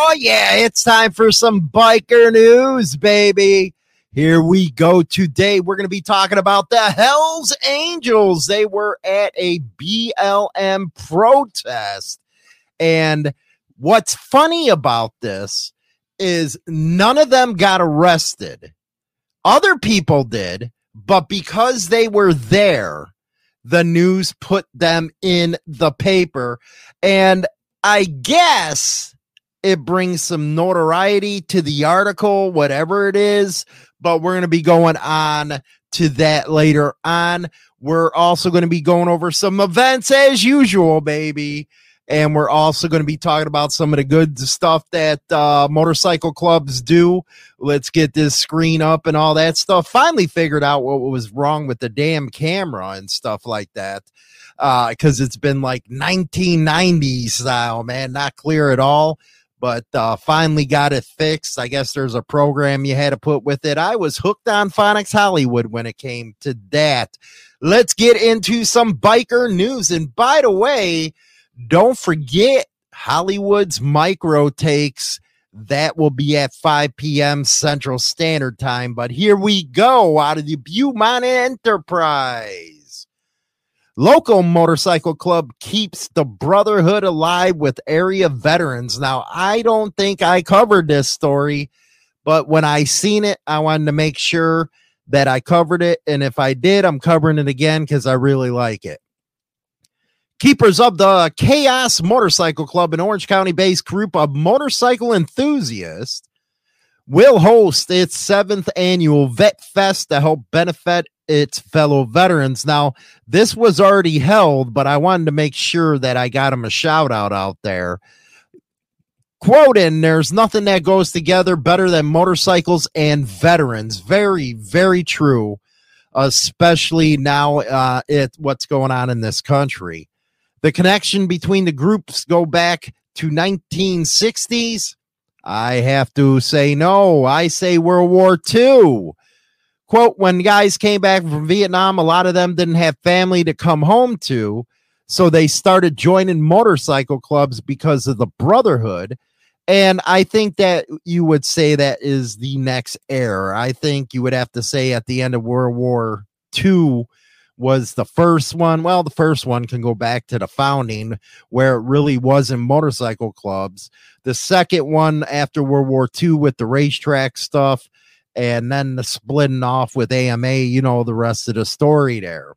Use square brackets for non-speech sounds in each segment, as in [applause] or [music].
Oh, yeah, it's time for some biker news, baby. Here we go today. We're going to be talking about the Hells Angels. They were at a BLM protest. And what's funny about this is none of them got arrested. Other people did, but because they were there, the news put them in the paper. And I guess it brings some notoriety to the article, whatever it is. But we're going to be going on to that later on. We're also going to be going over some events as usual, baby. And we're also going to be talking about some of the good stuff that uh, motorcycle clubs do. Let's get this screen up and all that stuff. Finally figured out what was wrong with the damn camera and stuff like that. Because uh, it's been like 1990 style, man, not clear at all but uh, finally got it fixed. I guess there's a program you had to put with it. I was hooked on Phonics Hollywood when it came to that. Let's get into some biker news. And by the way, don't forget Hollywood's micro takes. That will be at 5 p.m. Central Standard Time. But here we go out of the Beaumont Enterprise. Local Motorcycle Club keeps the brotherhood alive with area veterans. Now, I don't think I covered this story, but when I seen it, I wanted to make sure that I covered it. And if I did, I'm covering it again because I really like it. Keepers of the Chaos Motorcycle Club, an Orange County based group of motorcycle enthusiasts, will host its seventh annual Vet Fest to help benefit its fellow veterans. Now, this was already held, but I wanted to make sure that I got him a shout out out there. Quoting, there's nothing that goes together better than motorcycles and veterans. Very, very true, especially now uh, it what's going on in this country. The connection between the groups go back to 1960s. I have to say no. I say World War II quote, when guys came back from Vietnam, a lot of them didn't have family to come home to. So they started joining motorcycle clubs because of the brotherhood. And I think that you would say that is the next era. I think you would have to say at the end of World War II was the first one. Well, the first one can go back to the founding where it really was in motorcycle clubs. The second one after World War II with the racetrack stuff and then the splitting off with AMA, you know, the rest of the story there.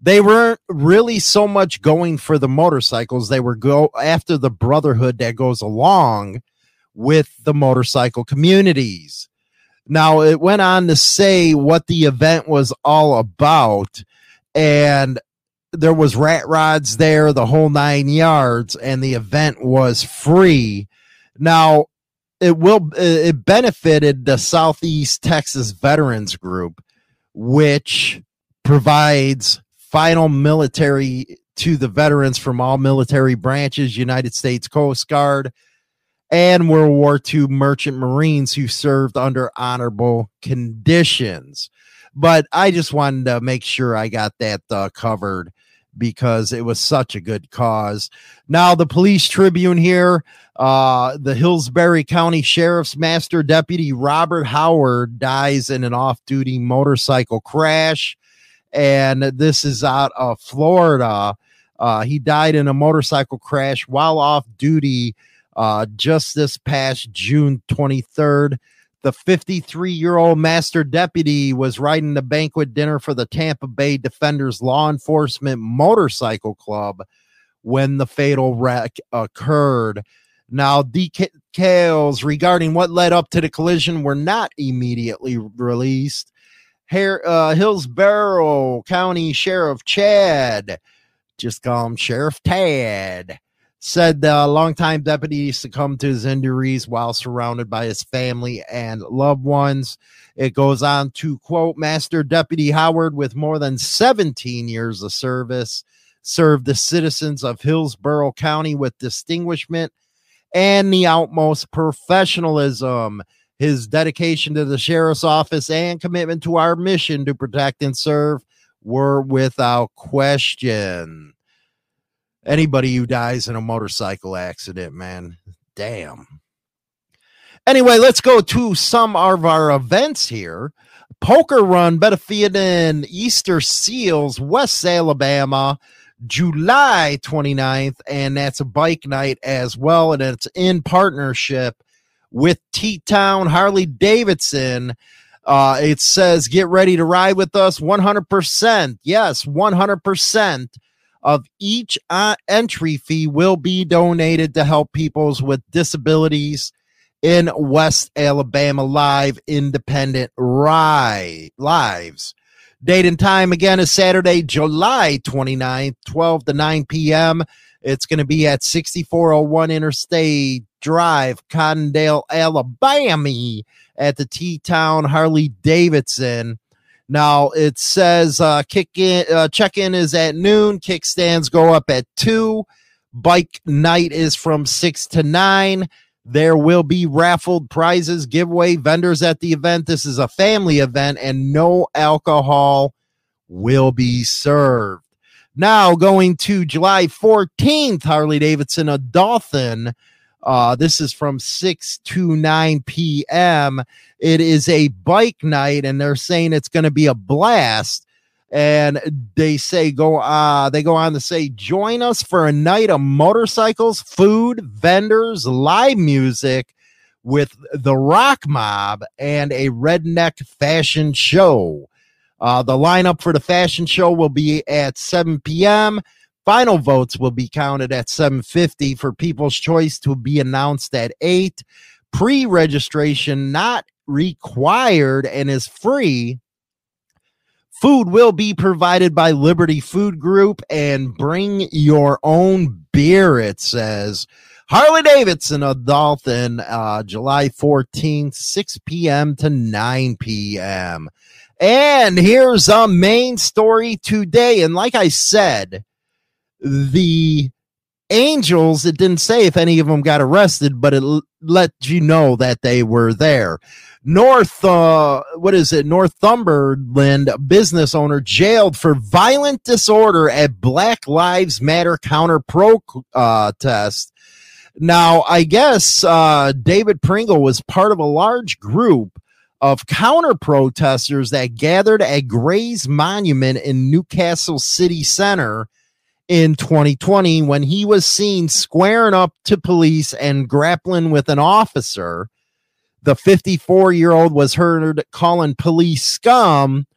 They weren't really so much going for the motorcycles, they were go after the brotherhood that goes along with the motorcycle communities. Now, it went on to say what the event was all about, and there was rat rods there, the whole nine yards, and the event was free. Now, it will it benefited the Southeast Texas Veterans Group, which provides final military to the veterans from all military branches, United States Coast Guard, and World War II merchant marines who served under honorable conditions. But I just wanted to make sure I got that uh, covered because it was such a good cause. Now, the police tribune here, uh, the Hillsborough County Sheriff's Master Deputy Robert Howard dies in an off duty motorcycle crash. And this is out of Florida. Uh, he died in a motorcycle crash while off duty uh, just this past June 23rd. The 53 year old master deputy was riding the banquet dinner for the Tampa Bay Defenders Law Enforcement Motorcycle Club when the fatal wreck occurred. Now, details regarding what led up to the collision were not immediately released. uh, Hillsborough County Sheriff Chad, just call him Sheriff Tad, said the longtime deputy succumbed to his injuries while surrounded by his family and loved ones. It goes on to quote Master Deputy Howard, with more than 17 years of service, served the citizens of Hillsborough County with distinguishment and the utmost professionalism. His dedication to the sheriff's office and commitment to our mission to protect and serve were without question. Anybody who dies in a motorcycle accident, man, damn. Anyway, let's go to some of our events here. Poker Run, Benefiting Easter Seals, West Alabama, July 29th, and that's a bike night as well. And it's in partnership with T Town Harley Davidson. Uh, it says, get ready to ride with us 100%. Yes, 100% of each uh, entry fee will be donated to help peoples with disabilities in West Alabama Live Independent Ride Lives. Date and time again is Saturday, July 29th, 12 to 9 p.m. It's going to be at 6401 Interstate Drive, Cottondale, Alabama, at the T Town Harley Davidson. Now it says uh, kick in, uh, check in is at noon. Kickstands go up at two. Bike night is from six to nine. There will be raffled prizes, giveaway vendors at the event. This is a family event and no alcohol will be served. Now going to July 14th, Harley Davidson of Dothan. Uh, this is from 6 to 9 p.m. It is a bike night, and they're saying it's going to be a blast and they say go uh they go on to say join us for a night of motorcycles food vendors live music with the rock mob and a redneck fashion show. Uh the lineup for the fashion show will be at 7 p.m final votes will be counted at 7.50 for people's choice to be announced at 8 pre-registration not required and is free Food will be provided by Liberty Food Group and bring your own beer, it says. Harley Davidson of Dothan, uh, July 14th, 6 p.m. to 9 p.m. And here's a main story today. And like I said, the Angels, it didn't say if any of them got arrested, but it l- let you know that they were there. North, uh, what is it? Northumberland business owner jailed for violent disorder at Black Lives Matter counter protest. Now, I guess uh, David Pringle was part of a large group of counter protesters that gathered at Grey's Monument in Newcastle City Center in 2020 when he was seen squaring up to police and grappling with an officer. The 54 year old was heard calling police scum.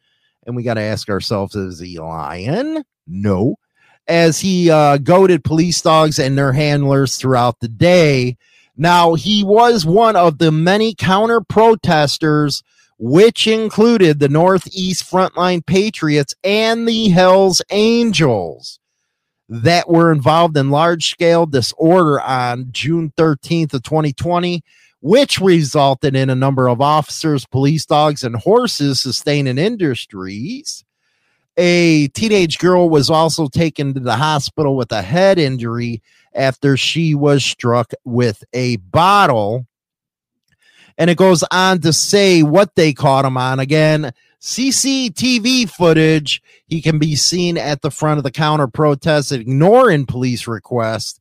And we got to ask ourselves is he lying? No. As he uh, goaded police dogs and their handlers throughout the day. Now, he was one of the many counter protesters, which included the Northeast Frontline Patriots and the Hells Angels that were involved in large scale disorder on June 13th of 2020 which resulted in a number of officers, police dogs, and horses sustaining injuries. A teenage girl was also taken to the hospital with a head injury after she was struck with a bottle. And it goes on to say what they caught him on. Again, CCTV footage. He can be seen at the front of the counter protest, ignoring police requests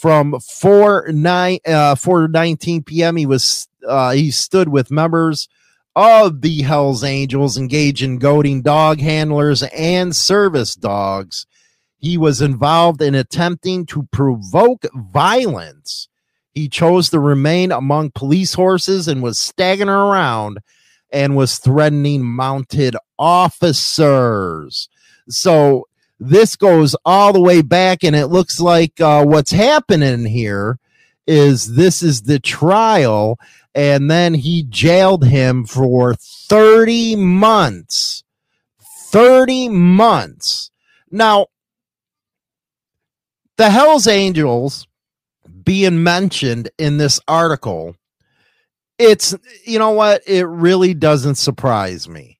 from 4 9 uh 4 19 p.m. He was uh he stood with members of the Hells Angels engaged in goading dog handlers and service dogs. He was involved in attempting to provoke violence. He chose to remain among police horses and was staggering around and was threatening mounted officers. So this goes all the way back, and it looks like uh, what's happening here is this is the trial and then he jailed him for 30 months. 30 months. Now, the Hells Angels being mentioned in this article, it's, you know what? It really doesn't surprise me.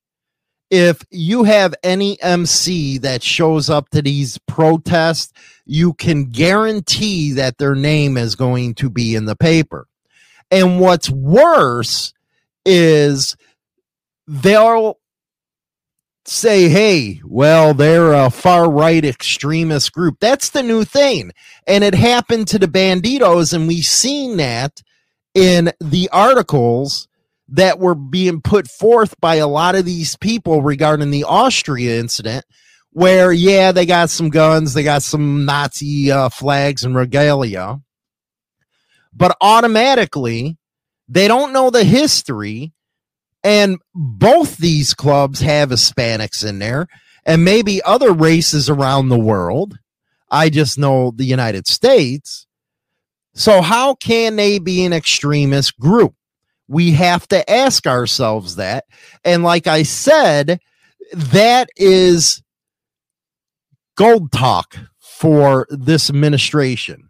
If you have any MC that shows up to these protests, you can guarantee that their name is going to be in the paper. And what's worse is they'll say, hey, well, they're a far right extremist group. That's the new thing. And it happened to the Bandidos, and we've seen that in the articles that were being put forth by a lot of these people regarding the Austria incident, where, yeah, they got some guns, they got some Nazi uh, flags and regalia, but automatically they don't know the history and both these clubs have Hispanics in there and maybe other races around the world. I just know the United States. So, how can they be an extremist group? We have to ask ourselves that. And, like I said, that is gold talk for this administration.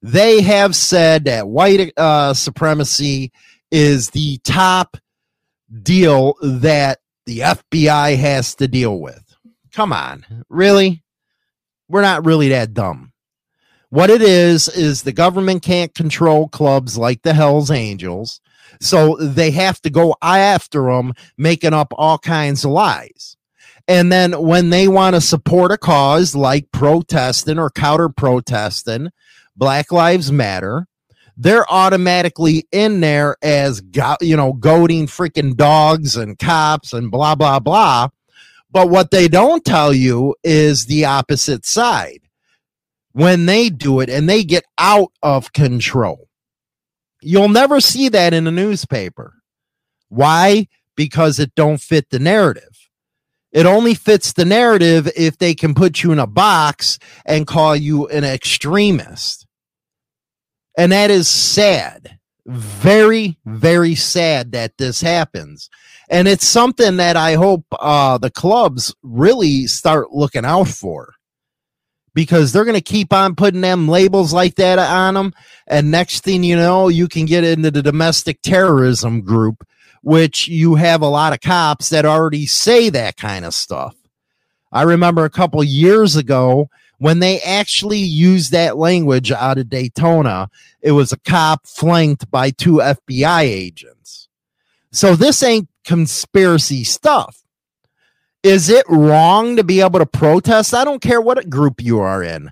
They have said that white uh, supremacy is the top deal that the FBI has to deal with. Come on, really? We're not really that dumb. What it is, is the government can't control clubs like the Hells Angels. So they have to go after them, making up all kinds of lies. And then when they want to support a cause like protesting or counter protesting, Black Lives Matter, they're automatically in there as go, you know goading freaking dogs and cops and blah blah blah but what they don't tell you is the opposite side when they do it and they get out of control. You'll never see that in a newspaper. Why? Because it don't fit the narrative. It only fits the narrative if they can put you in a box and call you an extremist. And that is sad. Very, very sad that this happens. And it's something that I hope uh, the clubs really start looking out for because they're going to keep on putting them labels like that on them. And next thing you know, you can get into the domestic terrorism group, which you have a lot of cops that already say that kind of stuff. I remember a couple years ago, when they actually used that language out of Daytona, it was a cop flanked by two FBI agents. So this ain't conspiracy stuff. Is it wrong to be able to protest? I don't care what group you are in.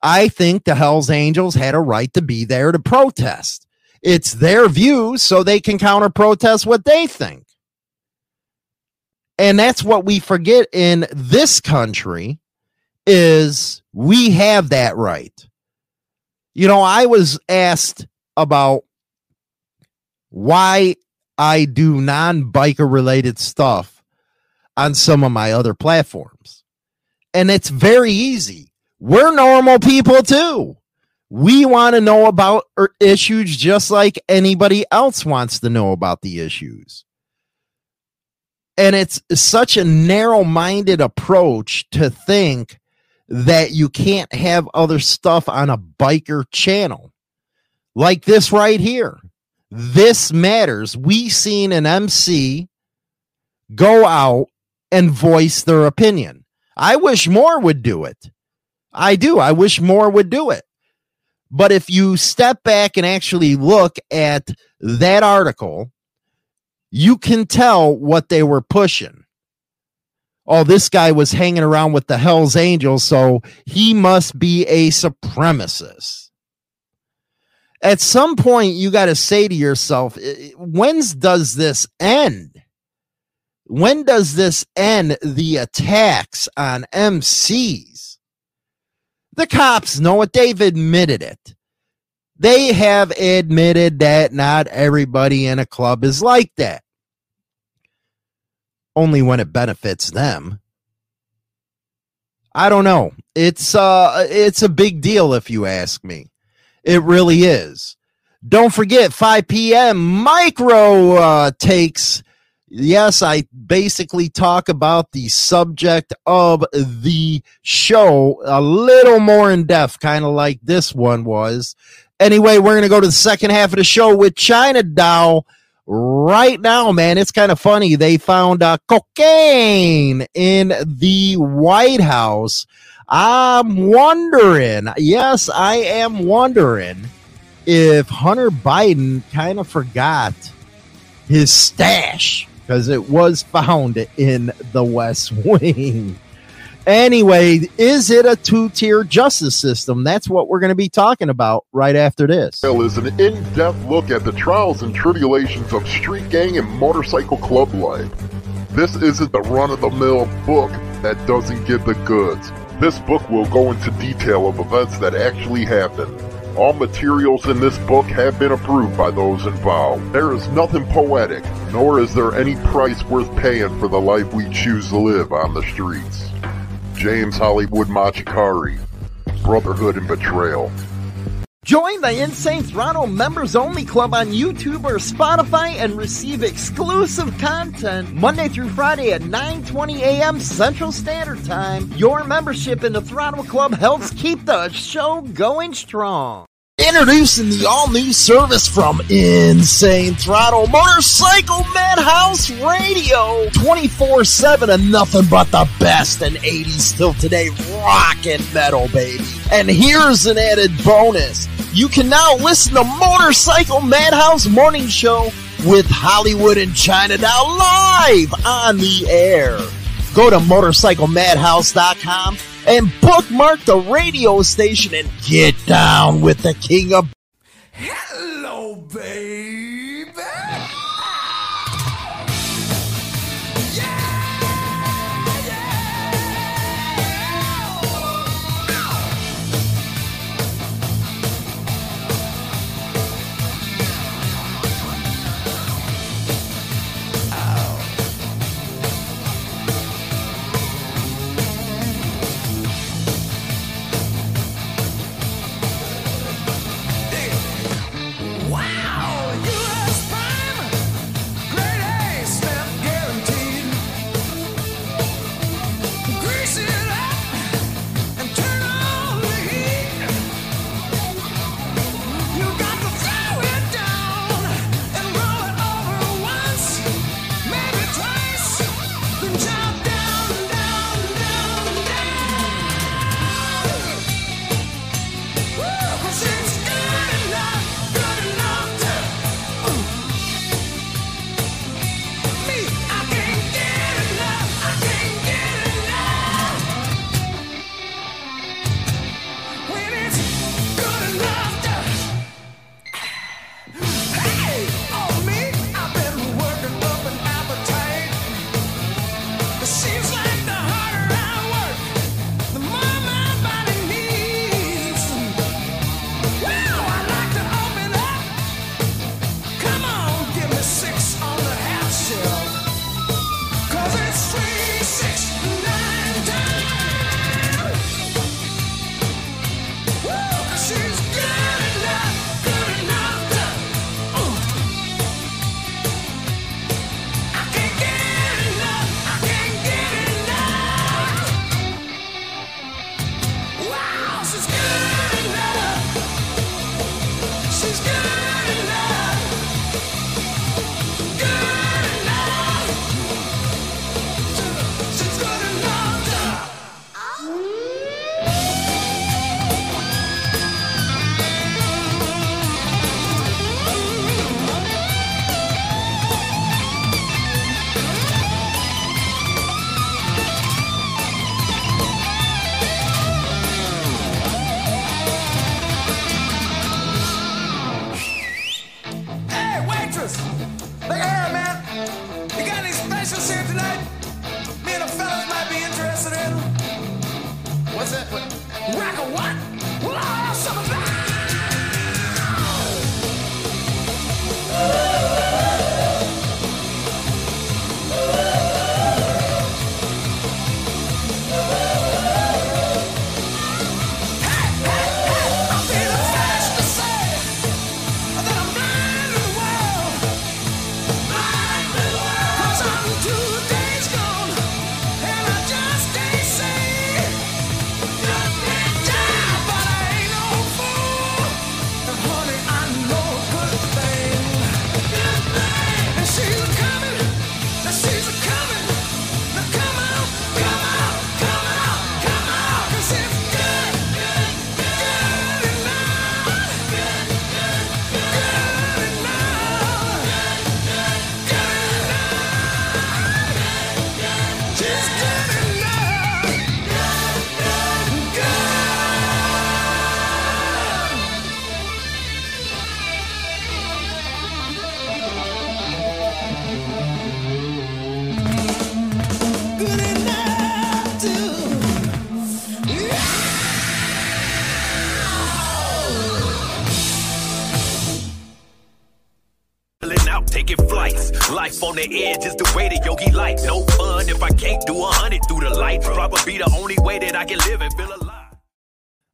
I think the Hells Angels had a right to be there to protest. It's their view, so they can counter protest what they think. And that's what we forget in this country is we have that right. You know, I was asked about why I do non biker related stuff on some of my other platforms. And it's very easy. We're normal people too. We want to know about er, issues just like anybody else wants to know about the issues. And it's such a narrow minded approach to think that you can't have other stuff on a biker channel like this right here. This matters. We seen an MC go out and voice their opinion. I wish more would do it. I do. I wish more would do it. But if you step back and actually look at that article, you can tell what they were pushing oh, this guy was hanging around with the Hells Angels, so he must be a supremacist. At some point, you got to say to yourself, when does this end? When does this end the attacks on MCs? The cops know it, they've admitted it. They have admitted that not everybody in a club is like that only when it benefits them. I don't know. It's uh it's a big deal if you ask me. It really is. Don't forget 5 p.m. micro uh, takes. Yes, I basically talk about the subject of the show a little more in depth, kind of like this one was. Anyway, we're going to go to the second half of the show with China Doll right now, man. It's kind of funny. They found uh, cocaine in the White House. I'm wondering, yes, I am wondering if Hunter Biden kind of forgot his stash because it was found in the West Wing. Anyway, is it a two tier justice system? That's what we're going to be talking about right after this. is an in depth look at the trials and tribulations of street gang and motorcycle club life. This isn't the run of the mill book that doesn't give the goods. This book will go into detail of events that actually happened. All materials in this book have been approved by those involved. There is nothing poetic, nor is there any price worth paying for the life we choose to live on the streets. James Hollywood Machikari, Brotherhood and Betrayal. Join the Insane Throttle Members Only Club on YouTube or Spotify and receive exclusive content Monday through Friday at 9:20 a.m. Central Standard Time. Your membership in the Throttle Club helps keep the show going strong. Introducing the all new service from Insane Throttle Motorcycle Madhouse Radio 24 7 and nothing but the best in 80s till today rock and metal, baby. And here's an added bonus you can now listen to Motorcycle Madhouse Morning Show with Hollywood and China now live on the air. Go to motorcyclemadhouse.com and bookmark the radio station and get down with the king of. Hello, baby.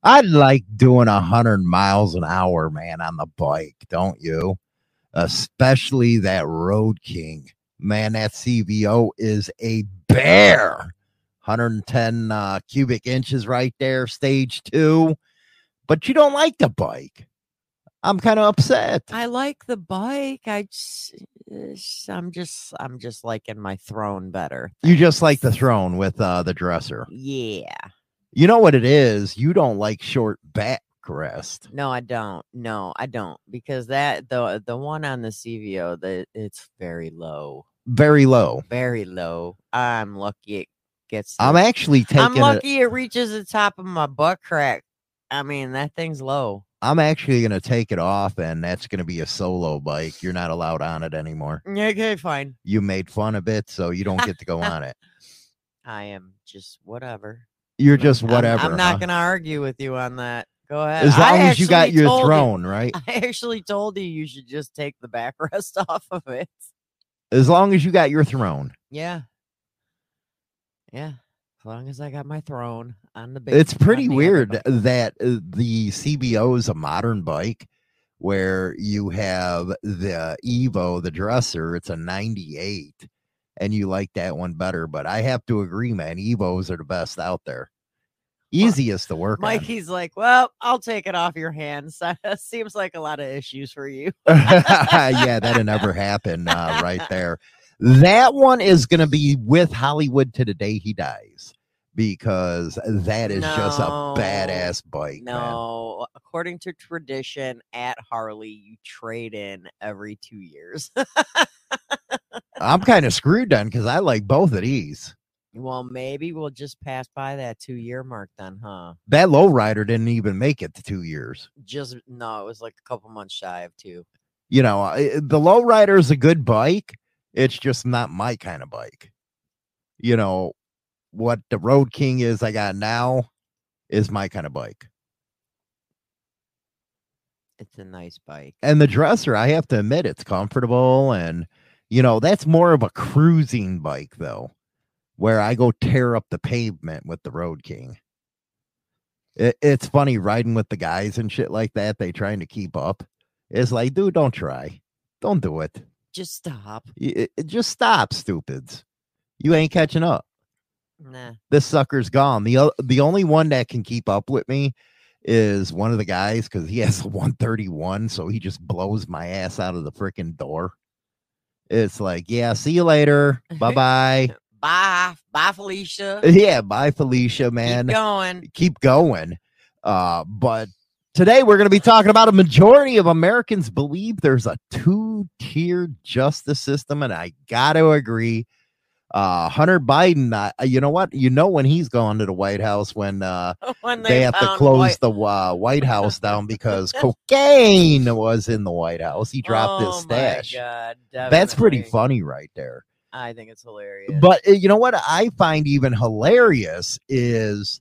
I like doing a hundred miles an hour, man, on the bike, don't you? Especially that Road King. Man, that CVO is a bear. 110 uh, cubic inches right there, stage two. But you don't like the bike. I'm kind of upset. I like the bike. I just, I'm just, I'm just liking my throne better. You just like the throne with uh, the dresser. Yeah. You know what it is? You don't like short back backrest. No, I don't. No, I don't because that the the one on the CVO that it's very low, Very low. very low. I'm lucky it gets. I'm actually taking I'm lucky it reaches the top of my butt crack. I mean that thing's low. I'm actually going to take it off, and that's going to be a solo bike. You're not allowed on it anymore. Okay, fine. You made fun of it, so you don't get to go [laughs] on it. I am just whatever. You're just I'm- whatever. I'm, not huh? gonna argue with you on that. Go ahead. As I long as you got your told you- throne, right? [laughs] I actually told you you should just take the backrest [laughs] off of it. As long as you got your throne. Yeah. Yeah. As long as I got my throne on the big It's pretty weird that uh, the CVO is a modern bike where you have the Evo, the dresser, it's a 98, and you like that one better. But I have to agree, man, Evos are the best out there. Easiest to work on. Mikey's like, well, I'll take it off your hands. [laughs] Seems like a lot of issues for you. [laughs] yeah, that'll never happen uh, right there. That one is going to be with Hollywood to the day he dies because that is just a badass bike. man. No, according to tradition at Harley, you trade in every two years. [laughs] I'm kind of screwed then because I like both of these. well, maybe we'll just pass by that two year mark then, huh? That lowrider didn't even make it to two years. Just no, it was like a couple months shy of two. You know, eh, the lowrider is a good bike. It's just not my kind of bike. You know, what the Road King is I got now is my kind of bike. It's a nice bike. and the dresser i have to admit it's comfortable and you know that's more of a cruising bike though where i go tear up the pavement with the road king. It, it's funny riding with the guys and shit like that they trying to keep up. It's like dude don't try. Don't do it. Just stop. It- it- just stop stupids. You ain't catching up. Nah. this sucker's gone. The, the only one that can keep up with me is one of the guys because he has a 131 so he just blows my ass out of the freaking door it's like yeah see you later [laughs] bye-bye Bye. Bye, Felicia. [laughs] yeah bye felicia man Keep going. keep going uh but today we're going to be talking about a majority of americans believe there's a two-tier justice system and i gotta agree uh hunter biden uh, you know what you know when he's going to the white house when uh [laughs] when they, have to close White- the uh, White House down because [laughs] cocaine was in the White House. He dropped Oh his stash. God, That's pretty funny right there. I think it's hilarious. But uh, you know what I find even hilarious is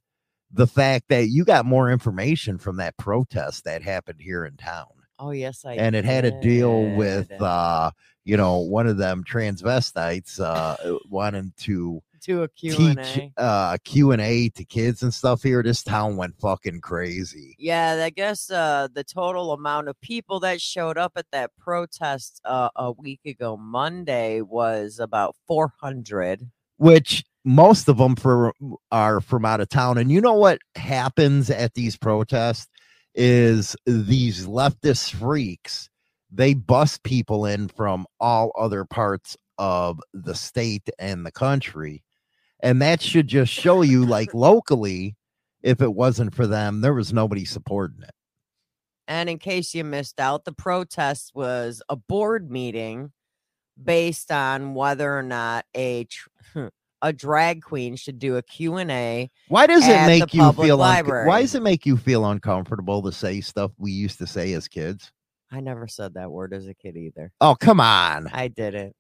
the fact that you got more information from that protest that happened here in town. oh yes, I and it had to deal with uh you know one of them transvestites uh wanting to to a Q and A. uh q&a to kids and stuff here this town went fucking crazy Yeah, I guess uh, the total amount of people that showed up at that protest uh, a week ago Monday was about 400. which most of them for are from out of town and you know what happens at these protests is these leftist freaks they bust people in from all other parts of the state and the country and that should just show you like [laughs] locally if it wasn't for them there was nobody supporting it And in case you missed out, the protest was a board meeting based on whether or not a tr- [laughs] a drag queen should do a Q&A. Why does it make you feel library. why does it make you feel uncomfortable to say stuff we used to say as kids? I never said that word as a kid either. Oh, come on. I didn't.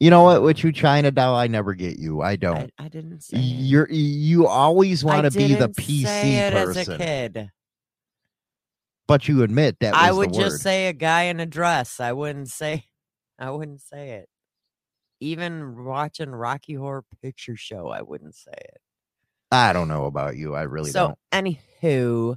You know what? With you China doll, I never get you. I don't. I, I didn't say. You're you always want to be the PC say it as a person, kid. but you admit that was I would just say a guy in a dress. I wouldn't say [laughs] I wouldn't say it. Even watching Rocky Horror Picture Show, I wouldn't say it. I don't know about you. I really so don't. anywho,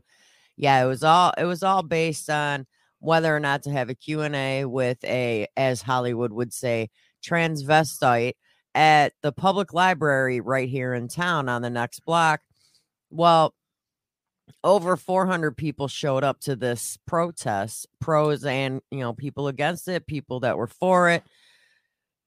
yeah, it was all it was all based on whether or not to have a Q&A with a as Hollywood would say transvestite at the public library right here in town on the next block. Well, over 400 people showed up to this protest, pros and, you know, people against it, people that were for it.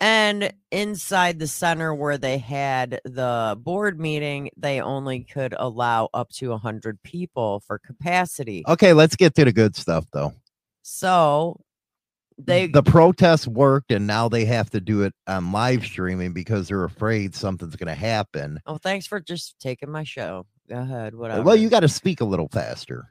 And inside the center where they had the board meeting, they only could allow up to 100 people for capacity. Okay, let's get to the good stuff though. So they the protests worked, and now they have to do it on live streaming because they're afraid something's going to happen. Oh, thanks for just taking my show. Go ahead, whatever. Well, you got to speak a little faster.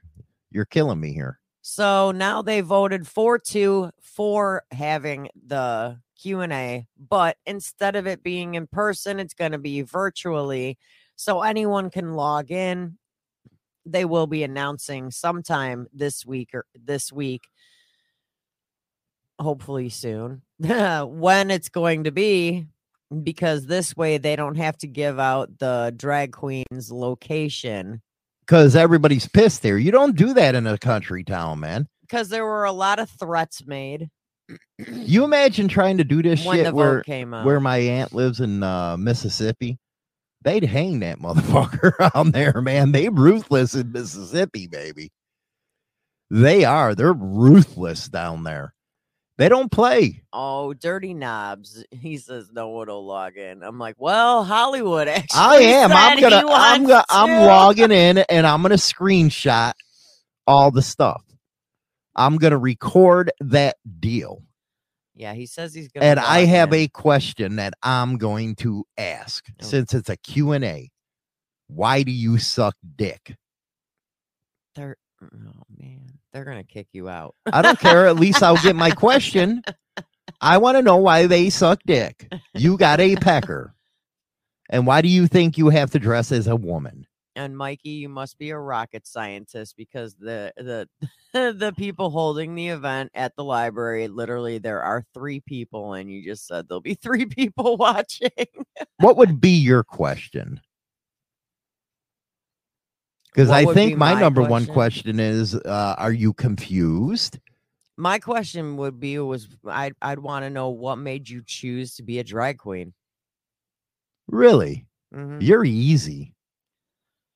You're killing me here. So now they voted 4-2 for having the Q&A, but instead of it being in person, it's going to be virtually so anyone can log in. They will be announcing sometime this week or this week hopefully soon [laughs] when it's going to be because this way they don't have to give out the drag queen's location Because everybody's pissed there. You don't do that in a country town, man. because there were a lot of threats made You [clears throat] imagine trying to do this when shit where where my aunt lives in uh, Mississippi. They'd hang that [laughs] motherfucker on there, man. They ruthless in Mississippi, baby. They are. They're ruthless down there. They don't play. Oh, dirty knobs. He says no one will log in. I'm like, well, Hollywood [laughs] actually. I am. I'm gonna. I'm gonna. I'm logging in and I'm gonna screenshot all the stuff. I'm gonna record that deal. Yeah, he says he's gonna. And I have in. a question that I'm going to ask Oh. since it's a Q&A. Why do you suck dick? They're, oh man, they're gonna kick you out. I don't care. At least I'll get my question. [laughs] I want to know why they suck dick. You got a pecker. And why do you think you have to dress as a woman? And Mikey, you must be a rocket scientist because the the [laughs] the people holding the event at the library, literally, there are three people, and you just said there'll be [laughs] three people watching. What would be your question? Because I would be think my, my number one question? question is uh, Are you confused? My question would be was I'd I'd want to know what made you choose to be a drag queen. Really? Mhm. You're easy.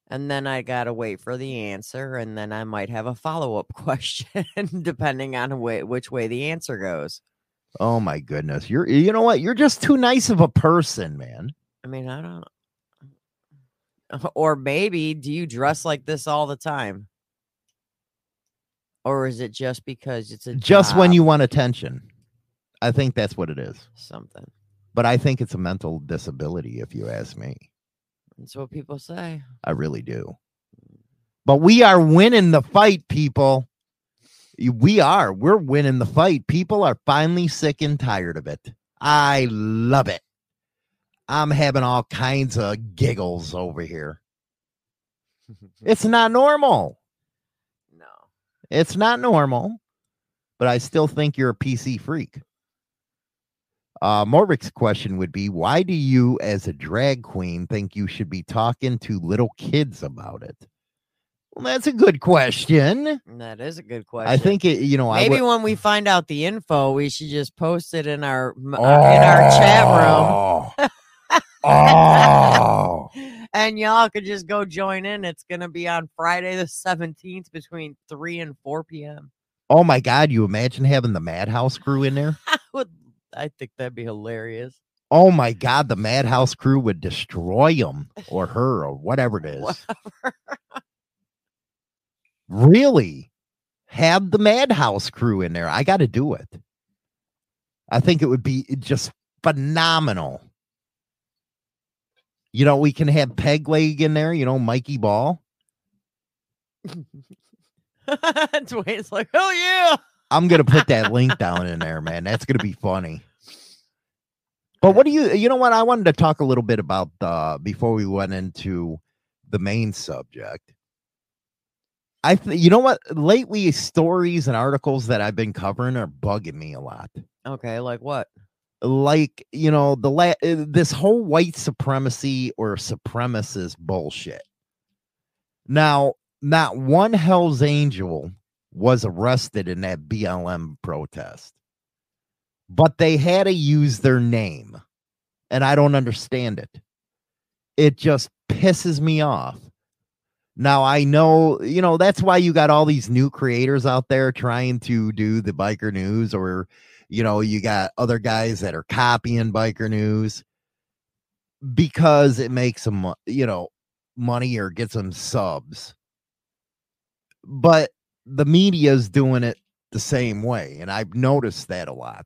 And then I gotta wait for the answer, and then I might have a follow up [laughs] question depending on way, which way the answer goes. Oh my goodness. You're you know what? You're just too nice of a person, man. I mean, I don't. [laughs] Or maybe do you dress like this all the time? Or is it just because it's a Just when you want attention. I think that's what it is. something? But I think it's a mental disability, if you ask me. That's what people say. I really do. But we are winning the fight, people. We are. We're winning the fight. People are finally sick and tired of it. I love it. I'm having all kinds of giggles over here. [laughs] It's not normal. no. It's not normal, but I still think you're a PC freak. Uh, question would be Why do you, as a drag queen, think you should be talking to little kids about it? Well, that's a good question. That is a good question. I think it, you know, Maybe when we find out the info, we should just post it in our uh, in our chat room, Oh. [laughs] oh. and y'all could just go join in. It's gonna be on Friday the seventeenth between three and four p.m. Oh my God, you imagine having the Madhouse crew in there? [laughs] I would, I think that'd be hilarious. Oh my God, the Madhouse crew would destroy him or [laughs] her or whatever it is. Whatever. Really? Have the Madhouse crew in there. I got to do it. I think it would be just phenomenal. You know, we can have Peg Leg in there, you know, Mikey Ball. [laughs] Dwayne's like, oh yeah. I'm gonna put that link down in there, man. That's gonna be funny. But what do you you know what I wanted to talk a little bit about uh before we went into the main subject. I th- you know what lately stories and articles that I've been covering are bugging me a lot. Okay, like what? Like, you know, the la- uh, this whole white supremacy or supremacist bullshit. Now, not one Hell's Angel was arrested in that BLM protest, but they had to use their name. And I don't understand it. It just pisses me off. Now, I know, you know, that's why you got all these new creators out there trying to do the biker news, or, you know, you got other guys that are copying biker news because it makes them, you know, money or gets them subs but the media's doing it the same way and i've noticed that a lot.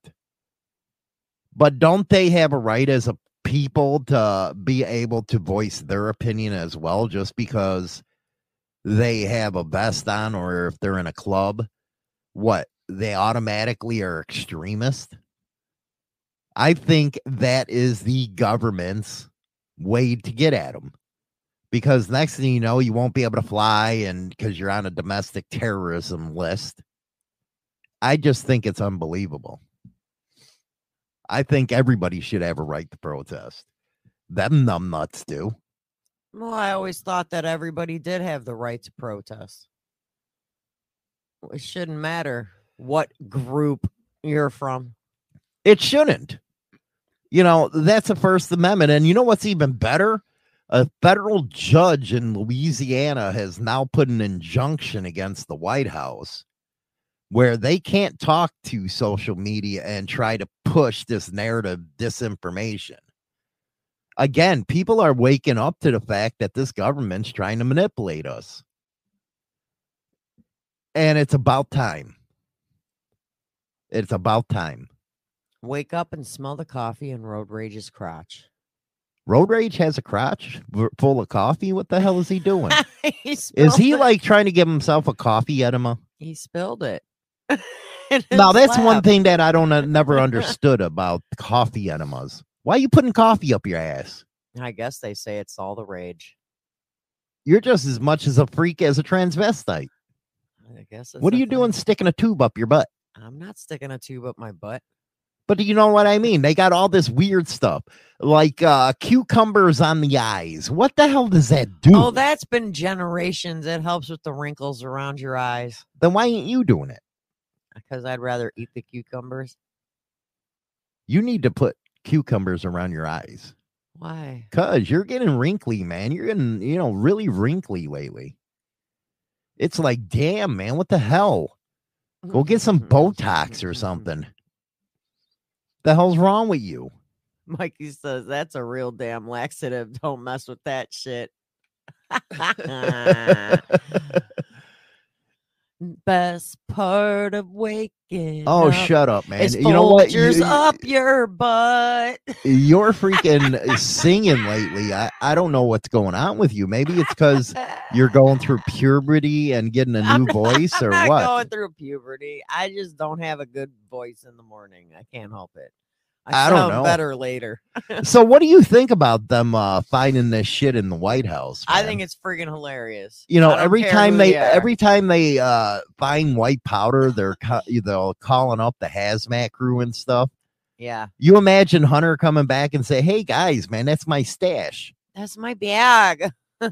But don't they have a right as a people to be able to voice their opinion as well just because they have a vest on or if they're in a club what they automatically are extremist? I think that is the government's way to get at them because next thing you know, you won't be able to fly, and because you're on a domestic terrorism list. I just think it's unbelievable. I think everybody should have a right to protest. Them numbnuts do. Well, I always thought that everybody did have the right to protest. It shouldn't matter what group you're from. It shouldn't. You know, that's the First Amendment. And you know what's even better? A federal judge in Louisiana has now put an injunction against the White House where they can't talk to social media and try to push this narrative disinformation. Again, people are waking up to the fact that this government's trying to manipulate us. And it's about time. It's about time. Wake up and smell the coffee and Road Rage's crotch. Road Rage has a crotch full of coffee. What the hell is he doing? [laughs] he is he it. like trying to give himself a coffee enema? he spilled it? [laughs] Now that's one thing. thing that I don't uh, never [laughs] understood about coffee enemas. Why are you putting coffee up your ass? I guess they say it's all the rage. You're just as much as a freak as a transvestite. I guess. What are you the doing sticking a tube up your butt? I'm not sticking a tube up my butt. But do you know what I mean? They got all this weird stuff like uh cucumbers on the eyes. What the hell does that do? Oh, that's been generations. It helps with the wrinkles around your eyes. then why ain't you doing it? Because I'd rather eat the cucumbers. You need to put cucumbers around your eyes. Why? Cause you're getting wrinkly, man. You're getting, you know, really wrinkly lately. It's like, damn, man, what the hell? Go get some Botox or something. The hell's wrong with you? Mikey says that's a real damn laxative. Don't mess with that shit. [laughs] [laughs] [laughs] Best part of waking. Oh, up shut up, man. You know what? Folgers You- up your butt. You're freaking [laughs] singing lately. I, I don't know what's going on with you. Maybe it's because you're going through puberty and getting a [laughs] I'm new voice I'm or not what? going through puberty. I just don't have a good voice in the morning. I can't help it. I I, don't know. better later. [laughs] So, what do you think about them uh, finding this shit in the White House? I think it's freaking hilarious. you know every time who they every time they uh find white powder they're co- [laughs] they're calling up the hazmat crew and stuff yeah, you imagine hunter coming back and say hey guys man that's my stash that's my bag. [laughs]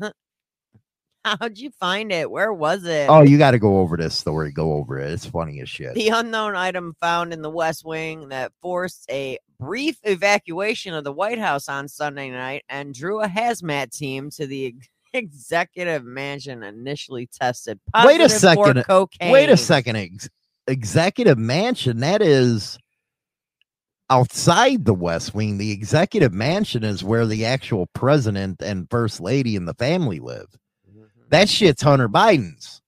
How'd you find it? Where was it? oh you got to go over this story go over it it's funny as shit The unknown item found in the West Wing that forced a brief evacuation of the White House on Sunday night and drew a hazmat team to the [laughs] executive mansion initially tested Wait a positive for second, cocaine. wait a second ex- executive mansion that is outside the west wing the executive mansion is where the actual president and first lady and the family live. That shit's hunter biden's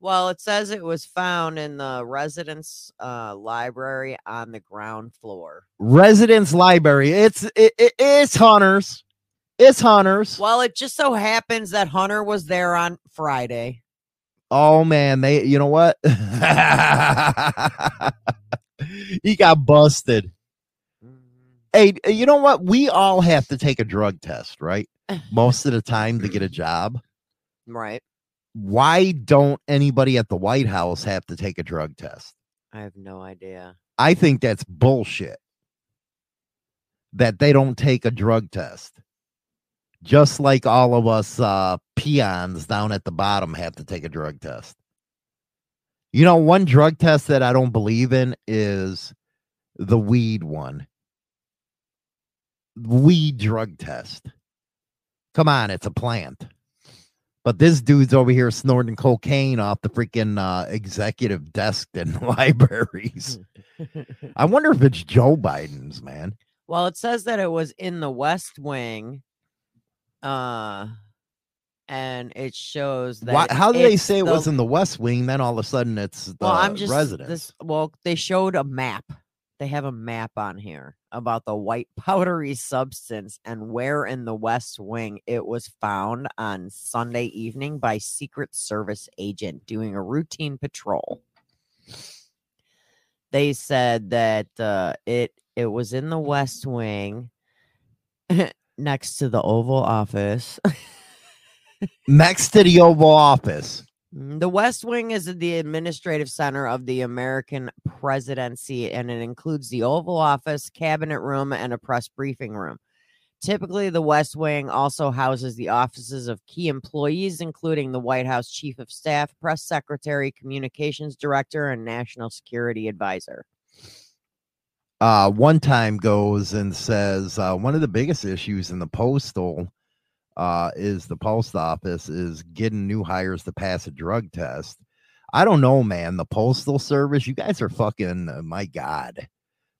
Well, it says it was found in the residence uh, library on the ground floor. residence library. It's it, it- it's hunters. It's Hunter's. Well, it just so happens that Hunter was there on Friday. Oh man, they you know what? [laughs] he got busted. Hey, you know what? We all have to take a drug test, right? [laughs] Most of the time to get a job. Right. Why don't anybody at the White House have to take a drug test? I have no idea. I think that's bullshit. That they don't take a drug test. Just like all of us uh, peons down at the bottom have to take a drug test. You know, one drug test that I don't believe in is the weed one. Weed drug test. Come on, it's a plant. But this dude's over here snorting cocaine off the freaking uh, executive desk in [laughs] libraries. I [laughs] wonder if it's Joe Biden's, man. Well, it says that it was in the West Wing. Uh and it shows that Why, how do they say it the- was in the West Wing? Then all of a sudden it's the well, I'm just residence. This, well, they showed a map. They have a map on here about the white [laughs] powdery substance and where in the West Wing it was found on Sunday evening by Secret Service agent doing a routine patrol. They said that uh, it it was in the West Wing [laughs] next to the Oval Office. [laughs] Next to the Oval Office. Mm, The West Wing is the administrative center of the American presidency, and it includes the Oval Office, cabinet room, and a press briefing room. Typically, the West Wing also houses the offices of key employees, including the White House Chief of Staff, Press Secretary, Communications Director, and National Security Advisor. uh, one time goes and says uh, one of the biggest issues in the postal uh, is the post office is getting new hires to pass a drug test. I don't know, man. The postal service, you guys are fucking, uh, my God.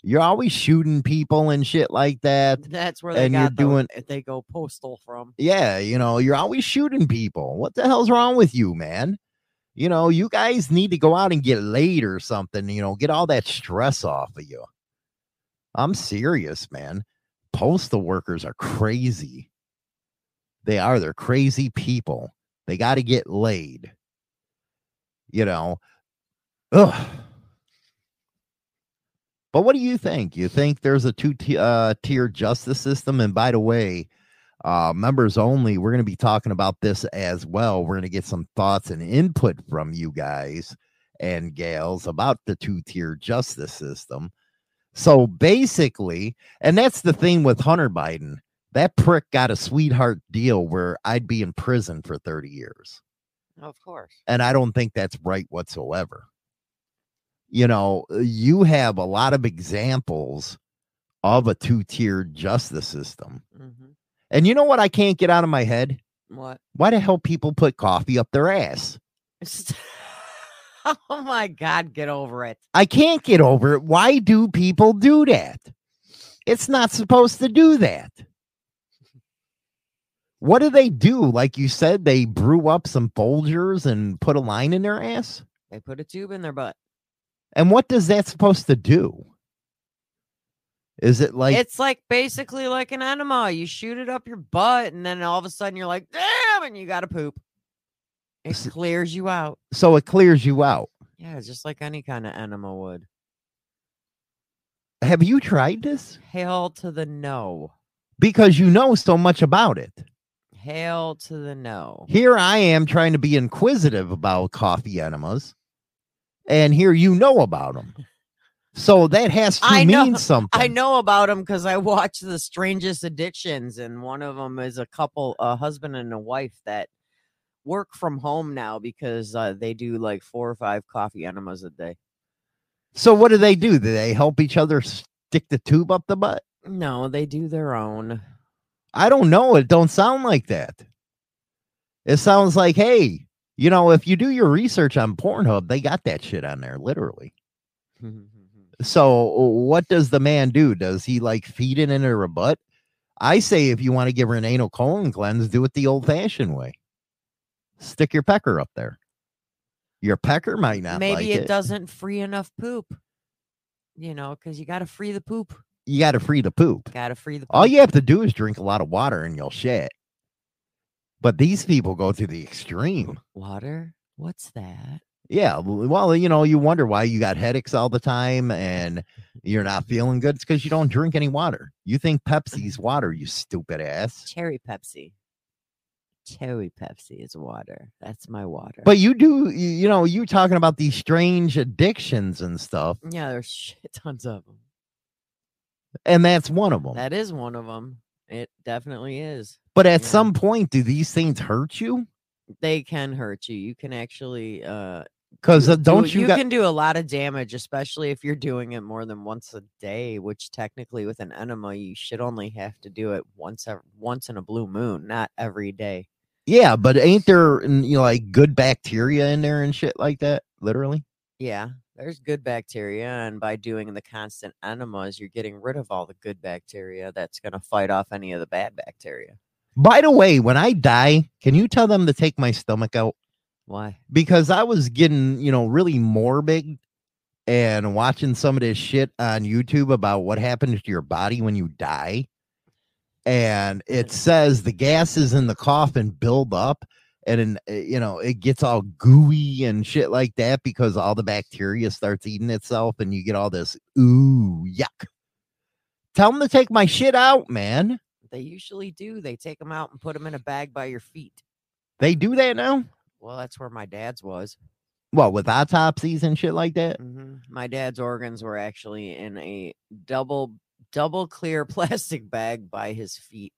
You're always shooting people and shit like that. That's where they And you're the, doing- they go postal from. Yeah, you know, you're always shooting people. What the hell's wrong with you, man? You know, you guys need to go out and get laid or something, you know, get all that stress off of you. I'm serious, man. Postal workers are crazy. They are. They're crazy people. They got to get laid. You know. Ugh. But what do you think? You think there's a two t- uh, tier justice system? And by the way, uh, members only, we're going to be talking about this as well. We're going to get some thoughts and input from you guys and gals about the two tier justice system. So basically, and that's the thing with Hunter Biden, that prick got a sweetheart deal where I'd be in prison for 30 years. Of course. And I don't think that's right whatsoever. You know, you have a lot of examples of a two tiered justice system. hmm And you know what I can't get out of my head? What? Why the hell people put coffee up their ass? [laughs] oh my God, get over it. I can't get over it. Why do people do that? It's not supposed to do that. What do they do? Like you said, they brew up some Folgers and put a line in their ass? They put a tube in their butt. And what does that supposed to do? Is it like it's like basically like an enema. You shoot it up your butt, and then all of a sudden you're like, damn, and you got to poop. It clears you out. so it clears you out? Yeah, just like any kind of enema would. Have you tried this? Hail to the no. Because you know so much about it. Hail to the no. Here I am trying to be inquisitive about coffee enemas, and here you know about them. So that has to [laughs] I mean know- something. I know about them because I watch the strangest addictions, and one of them is a couple, a husband and a wife that work from home now because uh, they do like four or five coffee enemas a day. So what do they do? Do they help each other stick the tube up the butt? No, they do their own. I don't know. It don't sound like that. It sounds like, hey, you know, if you do your research on Pornhub, they got that shit on there, literally. [laughs] So what does the man do? Does he like feed it into her butt? I say if you want to give her an anal colon cleanse, do it the old fashioned way. Stick your pecker up there. Your pecker might not Maybe like it, doesn't free enough poop. You know, because you got to free the poop. You got to free the poop. Gotta free the. All you have to do is drink a lot of water and you'll shit. But these people go to the extreme. water. What's that? Yeah. Well, you know, you wonder why you got headaches all the time and you're not feeling good. It's because you don't drink any water. You think mm-hmm. Pepsi's water, you stupid ass. Cherry Pepsi. Cherry Pepsi is water. That's my water. But you do, you, you know, you talking about these strange addictions and stuff, yeah, there's shit tons of them. And that's one of them. That is one of them. It definitely is. but at yeah. some point, do these things hurt you? They can hurt you. You can actually uh Because uh, don't do- you, you got can do a lot of damage, especially if you're doing it more than once a day, which technically with an enema you should only have to do it once ev- once in a blue moon, not every day. Yeah, but ain't there you know like good bacteria in there and shit like that? Literally. Yeah, there's good bacteria, and by doing the constant enemas, you're getting rid of all the good bacteria that's going to fight off any of the bad bacteria. By the way, when I die, can you tell them to take my stomach out? Why? Because I was getting, you know, really morbid and watching some of this shit on YouTube about what happens to your body when you die. And it says the gases in the coffin build up and then, uh, you know, it gets all gooey and shit like that because all the bacteria starts eating itself and you get all this ooh yuck. Tell them to take my shit out, man. They usually do. They take them out and put them in a bag by your feet. They do that now? Well, that's where my dad's was. Well, with autopsies and shit like that. hmm My dad's organs were actually in a double double clear [laughs] plastic bag by his feet.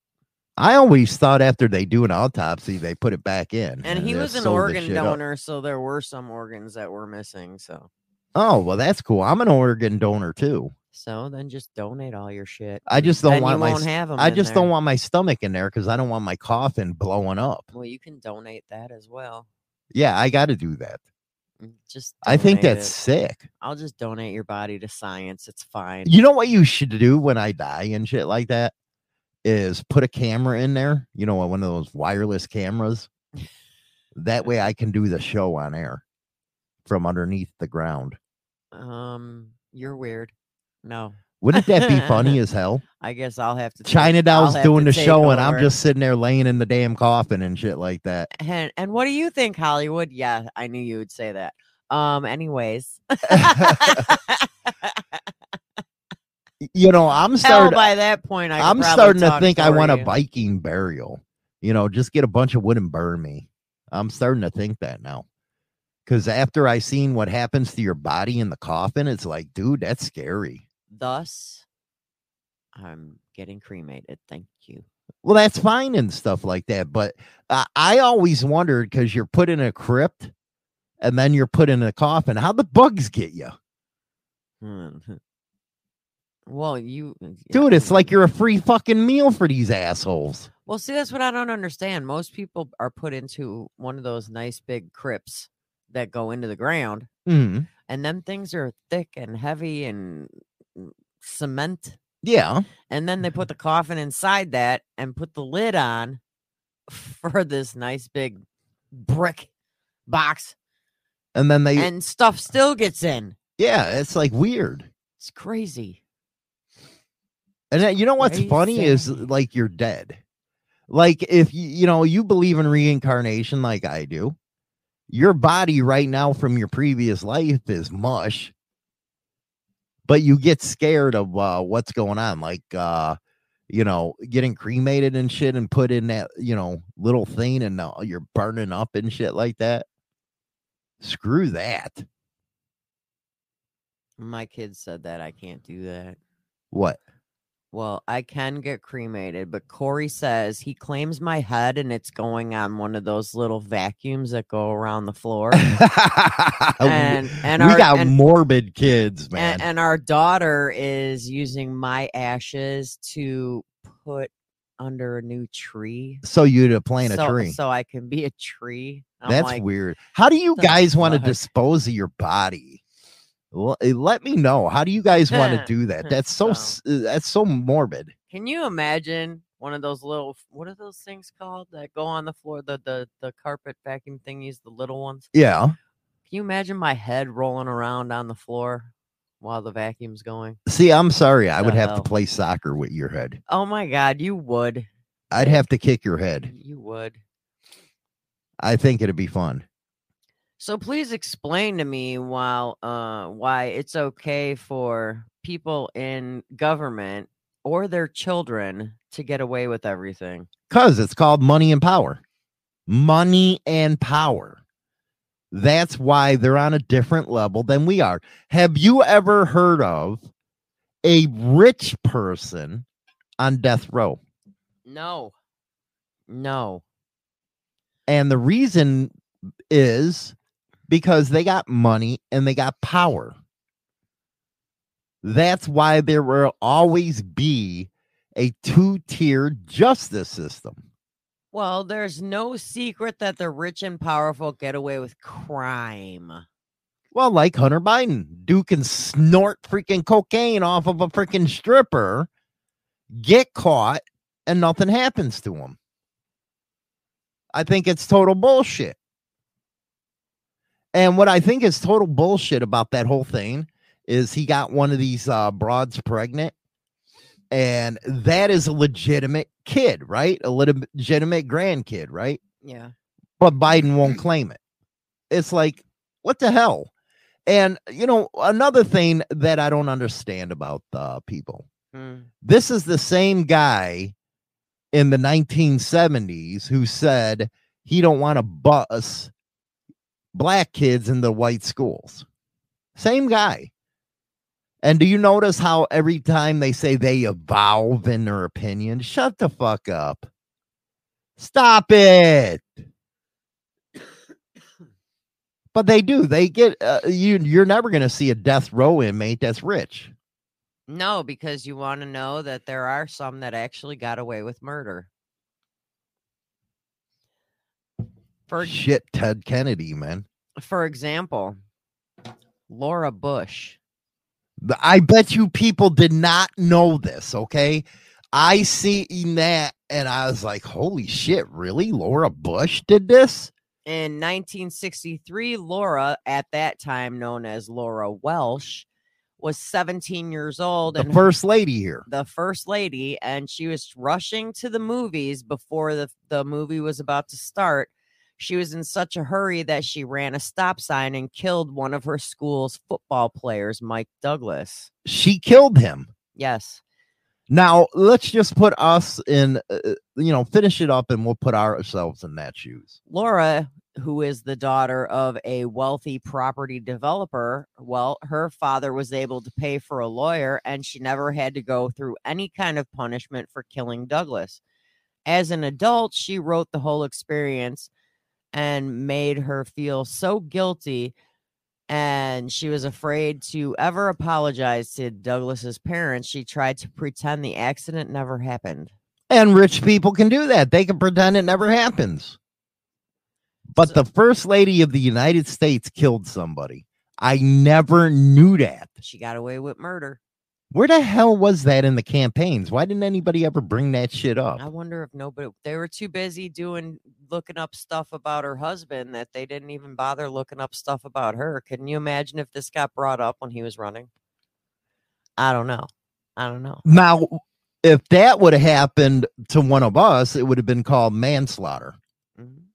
I always thought after they do an autopsy, they put it back in. And he was an organ shit up. donor, so there were some organs that were missing. So Oh, well, that's cool. I'm an organ donor too. so then just donate all your shit. I just don't then want my won't s- have 'em I just don't want my stomach in there because I don't want my coffin blowing up. Well, you can donate that as well. Yeah, I got to do that. Mm, Just I think that's it. sick. I'll just donate your body to science. It's fine. You know what you should do when I die and shit like that is put a camera in there. You know, one of those wireless cameras. That way, I can do the show on air from underneath the ground. Um, you're weird. No, Wouldn't that be funny [laughs] as hell? I guess I'll have to. China Doll's doing the show, and I'm just sitting there laying in the damn coffin and shit like that. And and what do you think, Hollywood? Yeah, I knew you would say that. Um, anyways. [laughs] [laughs] You know, I'm starting. by that point, I I'm starting to think I want a. Viking burial. You know, just get a bunch of wood and burn me. I'm starting to think that now. Because after I seen what happens to your body in the coffin, it's like, dude, that's scary. Thus, I'm getting cremated. Thank you. Well, that's fine and stuff like that. But uh, I always wondered because you're put in a crypt and then you're put in a coffin. How the bugs get you? Hmm. Well, you, yeah, Dude, it's like you're a free fucking meal for these assholes. Well, see, that's what I don't understand. Most people are put into one of those nice big crypts that go into the ground, Mhm. and them things are thick and heavy and mm, cement. Yeah. And then they put the coffin inside that and put the lid on for this nice big brick box, And then they, and stuff still gets in. yeah, it's like weird. It's crazy. And you know what's funny is like you're dead. Like if you you know you believe in reincarnation like I do, your body right now from your previous life is mush. But you get scared of uh, what's going on, like uh, you know, getting cremated and shit, and put in that you know little thing, and uh, you're burning up and shit like that. Screw that. My kids said that I can't do that. What? Well, I can get cremated, but Corey says he claims my head and it's going on one of those little vacuums that go around the floor. [laughs] and and we our got and, morbid kids, man. and, and our daughter is using my ashes to put under a new tree. so you to plant so, a tree. So I can be a tree. I'm That's like, weird. How do you guys want to dispose of your body? Eh, Let me know. How do you guys want to [laughs] do that? That's so uh, that's so morbid. Can you imagine one of those little what are those things called that go on the floor? The the the carpet vacuum thingies, the little ones. Yeah. Can you imagine my head rolling around on the floor? while the vacuum's going. See, I'm sorry. I would have hell? to play soccer with your head. Oh my god, you would. I'd have to kick your head. You would. I think it'd be fun. So please explain to me while uh why it's okay for people in government or their children to get away with everything. Because it's called money and power. Money and power. That's why they're on a different level than we are. Have you ever heard of a rich person on death row? No. No. And the reason is because they got money and they got power. That's why there will always be a two tier justice system. Well, there's no secret that the rich and powerful get away with crime. Well, like Hunter Biden, dude can snort freaking cocaine off of a freaking stripper, get caught, and nothing happens to him. I think it's total bullshit. And what I think is total bullshit about that whole thing is he got one of these uh, broads pregnant, and that is a legitimate kid, right? A legitimate grandkid, right? Yeah. but Biden won't claim it. It's like, what the hell? And you know, another thing that I don't understand about uh, people. Hmm. This is the same guy in the 1970s who said he don't want to bus black kids in the white schools. Same guy. And do you notice how every time they say they evolve in their opinion, shut the fuck up. Stop it. But they do. They get uh, you. You're never going to see a death row inmate that's rich. No, because you want to know that there are some that actually got away with murder. For Shit, Ted Kennedy, man. for example, Laura Bush. I bet you people did not know this. Okay, I seen that and I was like, "Holy shit! Really? Laura Bush did this?" In 1963, Laura, at that time known as Laura Welch, was 17 years old The and first lady here. the first lady, and she was rushing to the movies before the, the movie was about to start. She was in such a hurry that she ran a stop sign and killed one of her school's football players, Mike Douglas. She killed him. Yes. Now let's just put us in. Uh, uh, you know, finish it up, and we'll put ourselves in that shoes. Laura, who is the daughter of a wealthy property developer, well, her father was able to pay for a lawyer and she never had to go through any kind of punishment for killing Douglas. As an adult, she wrote the whole experience and made her feel so guilty and she was afraid to ever apologize to Douglas's parents. She tried to pretend the accident never happened. And rich people can do that. They can pretend it never happens. But So- the first lady of the United States killed somebody. I never knew that. She got away with murder. Where the hell was that in the campaigns? Why didn't anybody ever bring that shit up? I wonder if nobody they were too busy doing looking up stuff about her husband that they didn't even bother looking up stuff about her. Can you imagine if this got brought up when he was running? I don't know. I don't know. Now, if that would have happened to one of us, it would have been called manslaughter Mhm.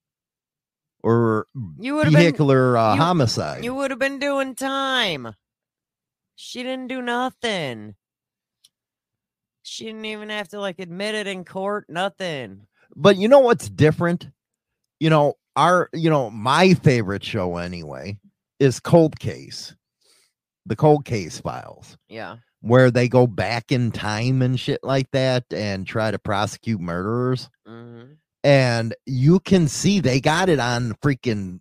or You have been vehicular uh, you- homicide. you would have been doing time. She didn't do nothing. She didn't even have to like admit it in court, nothing. but you know what's different? You know, our, you know, my favorite show anyway is Cold Case, the Cold Case Files, Yeah. where they go back in time and shit like that and try to prosecute murderers. hmm And you can see they got it on freaking,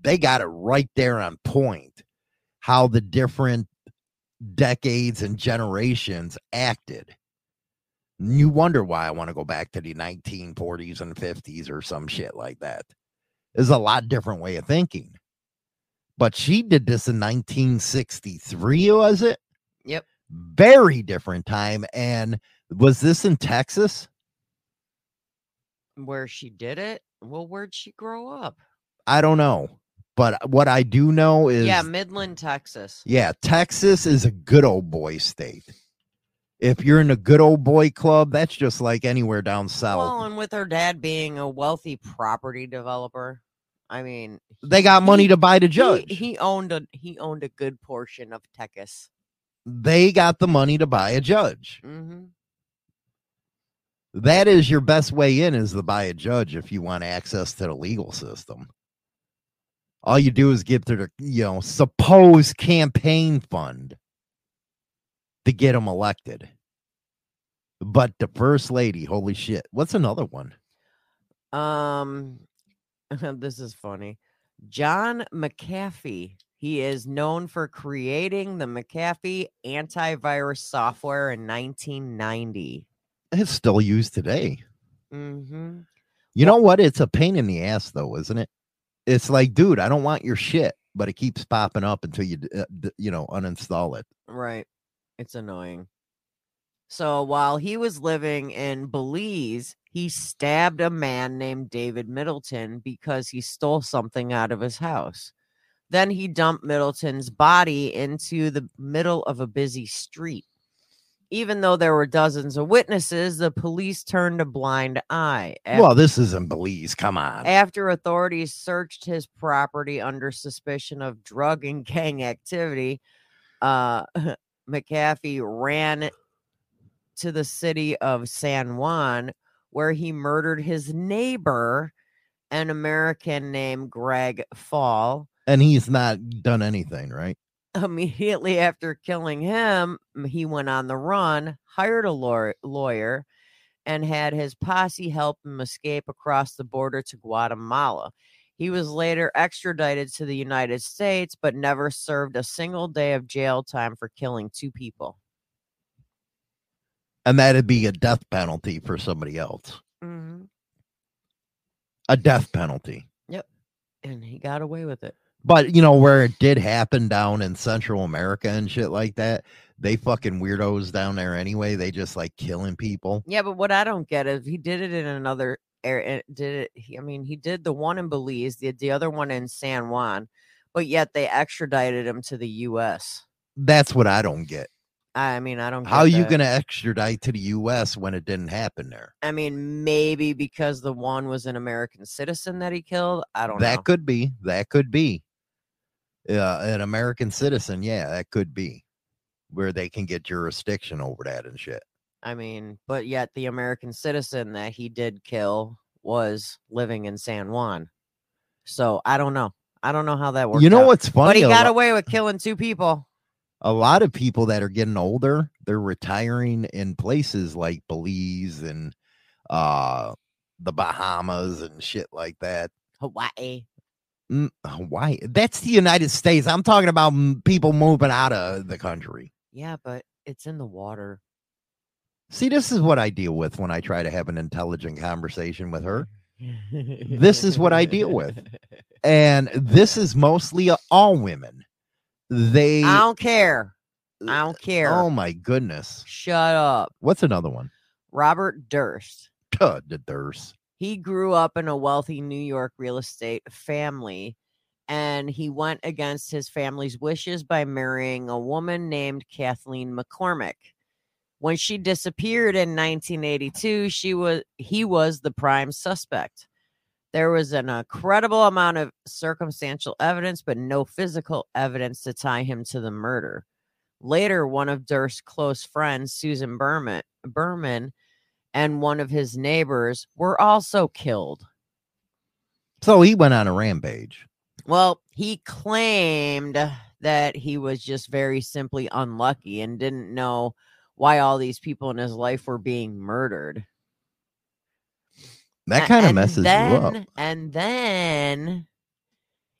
they got it right there on point how the different decades and generations acted. You wonder why I want to go back to the 1940s and 50s or some shit like that. It's a lot different way of thinking. But she did this in 1963, was it? Yep. Very different time. And was this in Texas? Where she did it? Well, where'd she grow up? I don't know. But what I do know is yeah, Midland, Texas. yeah, Texas is a good old boy state. If you're in a good old boy club, that's just like anywhere down south. Well, and with her dad being a wealthy property developer, I mean, they got money he- to buy the judge. He, owned a he owned a good portion of Texas. they got the money to buy a judge. hmm That is your best way in is to buy a judge if you want access to the legal system. All you do is give to the you know supposed campaign fund to get them elected. But the first lady, holy shit, what's another one? Um, [laughs] this is funny. John McAfee. He is known for creating the McAfee antivirus software in 1990. It's still used today. Mm-hmm. You know what? It's a pain in the ass, though, isn't it? It's like, dude, I don't want your shit, but it keeps popping up until you, uh, you know, uninstall it. Right. It's annoying. So while he was living in Belize, he stabbed a man named David Middleton because he stole something out of his house. Then he dumped Middleton's body into the middle of a busy street. Even though there were dozens of witnesses, the police turned a blind eye. Af- Well, this isn't Belize. Come on. after authorities searched his property under suspicion of drug and gang activity, uh, [laughs] McAfee ran to the city of San Juan, where he murdered his neighbor, an American named Greg Faull. And he's not done anything, right? Immediately after killing him, he went on the run, hired a law- lawyer, and had his posse help him escape across the border to Guatemala. He was later extradited to the United States, but never served a single day of jail time for killing two people. And that'd be a death penalty for somebody else. Mm-hmm. A death penalty. Yep. And he got away with it. But you know where it did happen down in Central America and shit like that. They fucking weirdos down there anyway. They just like killing people. Yeah, but what I don't get is he did it in another area. Eh, did it? He, I mean, he did the one in Belize, the the other one in San Juan, but yet they extradited him to the U.S. That's what I don't get. I mean, I don't. How are you that. gonna extradite to the U.S. when it didn't happen there? I mean, maybe because the one was an American citizen that he killed. I don't That know. could be. That could be. Uh, an American citizen, yeah, that could be where they can get jurisdiction over that and shit. I mean, but yet the American citizen that he did kill was living in San Juan. So I don't know. I don't know how that works. you know what's funny? But he got lo- away with killing two people. a lot of people that are getting older, they're retiring in places like Belize and uh the Bahamas and shit like that. Hawaii. Mm, Hawaii. That's the United States. I'm talking about people moving out of the country. Yeah, but it's in the water. See, this is what I deal with when I try to have an intelligent conversation with her. This is what I deal with. [laughs] And this is mostly uh, all women. They I don't care. I don't care. Oh my goodness. Shut up. What's another one? Robert Durst. The Durst. He grew up in a wealthy New York real estate family, and he went against his family's wishes by marrying a woman named Kathleen McCormack. When she disappeared in 1982, she was he was the prime suspect. There was an incredible amount of circumstantial evidence, but no physical evidence to tie him to the murder. Later, one of Durst's close friends, Susan Berman, Berman, and one of his neighbors were also killed. So he went on a rampage. Well, he claimed that he was just very simply unlucky and didn't know why all these people in his life were being murdered. That kind of messes then, you up. And then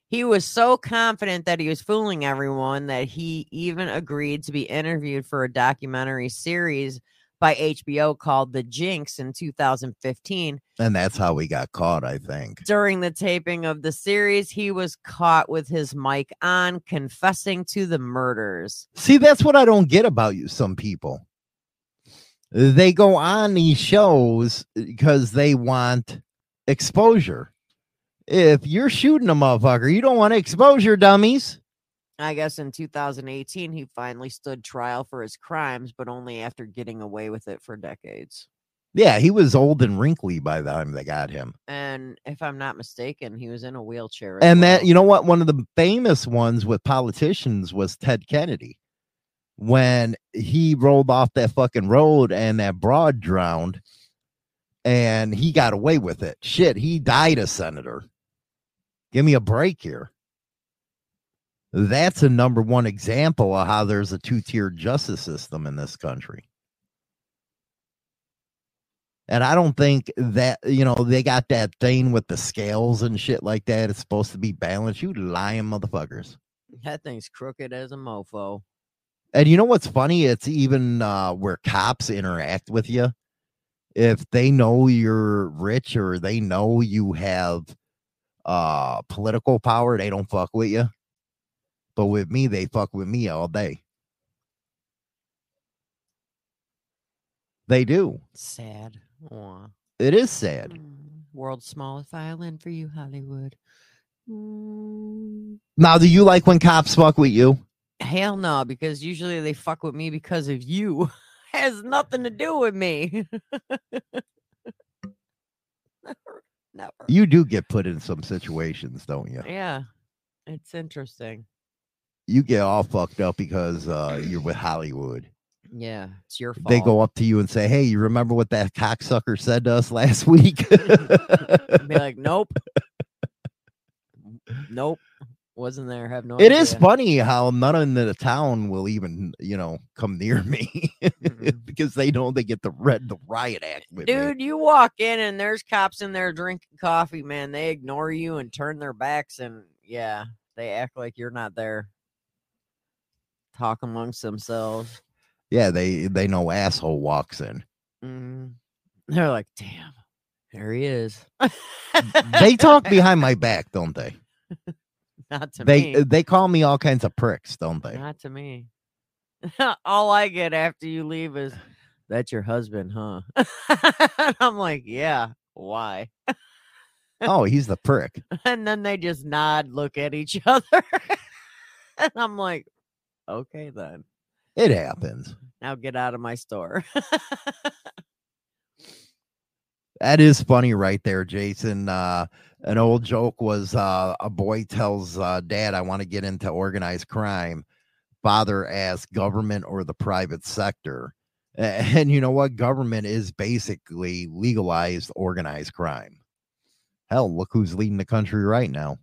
he was so confident that he was fooling everyone that he even agreed to be interviewed for a documentary series by HBO called The Jinx in 2015. And that's how he got caught, I think. During the taping of the series, he was caught with his mic on, confessing to the murders. See, that's what I don't get about you, some people. They go on these shows because they want exposure. if you're shooting a motherfucker, you don't want your dummies. I guess in 2018 he finally stood trial for his crimes, but only after getting away with it for decades. Yeah, he was old and wrinkly by the time they got him. And if I'm not mistaken, he was in a wheelchair. And that, you know what? One of the famous ones with politicians was Ted Kennedy. When he rolled off that fucking road and that broad drowned and he got away with it. Shit, he died a senator. Give me a break here. That's a number one example of how there's a two tiered justice system in this country. And I don't think that, you know, they got that thing with the scales and shit like that. It's supposed to be balanced. You lying motherfuckers. that thing's crooked as a mofo. And you know what's funny? It's even uh, where cops interact with you. If they know you're rich or they know you have uh, political power, they don't fuck with you. But with me, they fuck with me all day. They do. Sad. Aw. It is sad. Mm, World's smallest violin for you, Hollywood. Mm, Now, do you like when cops fuck with you? Hell no, because usually they fuck with me because of you. [laughs] Has nothing to do with me. [laughs] never, never. You do get put in some situations, don't you? Yeah, it's interesting. You get all fucked up because uh, you're with Hollywood. Yeah, it's your fault. They go up to you and say, "Hey, you remember what that cocksucker said to us [laughs] last week?" Be like, nope, [laughs] nope, wasn't there. Have no. it is idea." funny how none in the town will even, you know, come near [laughs] me Mm-mm. because they know they get the red the riot act with me. Dude, you walk in and there's cops in there drinking coffee, man. They ignore you and turn their backs, and yeah, they act like you're not there. Talk amongst themselves. Yeah, they they know asshole walks in. Mm. They're like, damn, there he is. They talk behind my back, don't they? [laughs] not to They me. they call me all kinds of pricks, don't they? Not to me. [laughs] All I get after you leave is that's your husband, huh? And [laughs] I'm like, yeah. Why? Oh, he's the prick. And then they just nod, look at each other. and I'm like, okay, then. It happens. Now get out of my store. That is funny right there, Jason. Uh, an old joke was uh, a boy tells uh, dad, I want to get into organized crime. Father asks, government or the private sector? And you know what? Government is basically legalized organized crime. Hell, look who's leading the country right now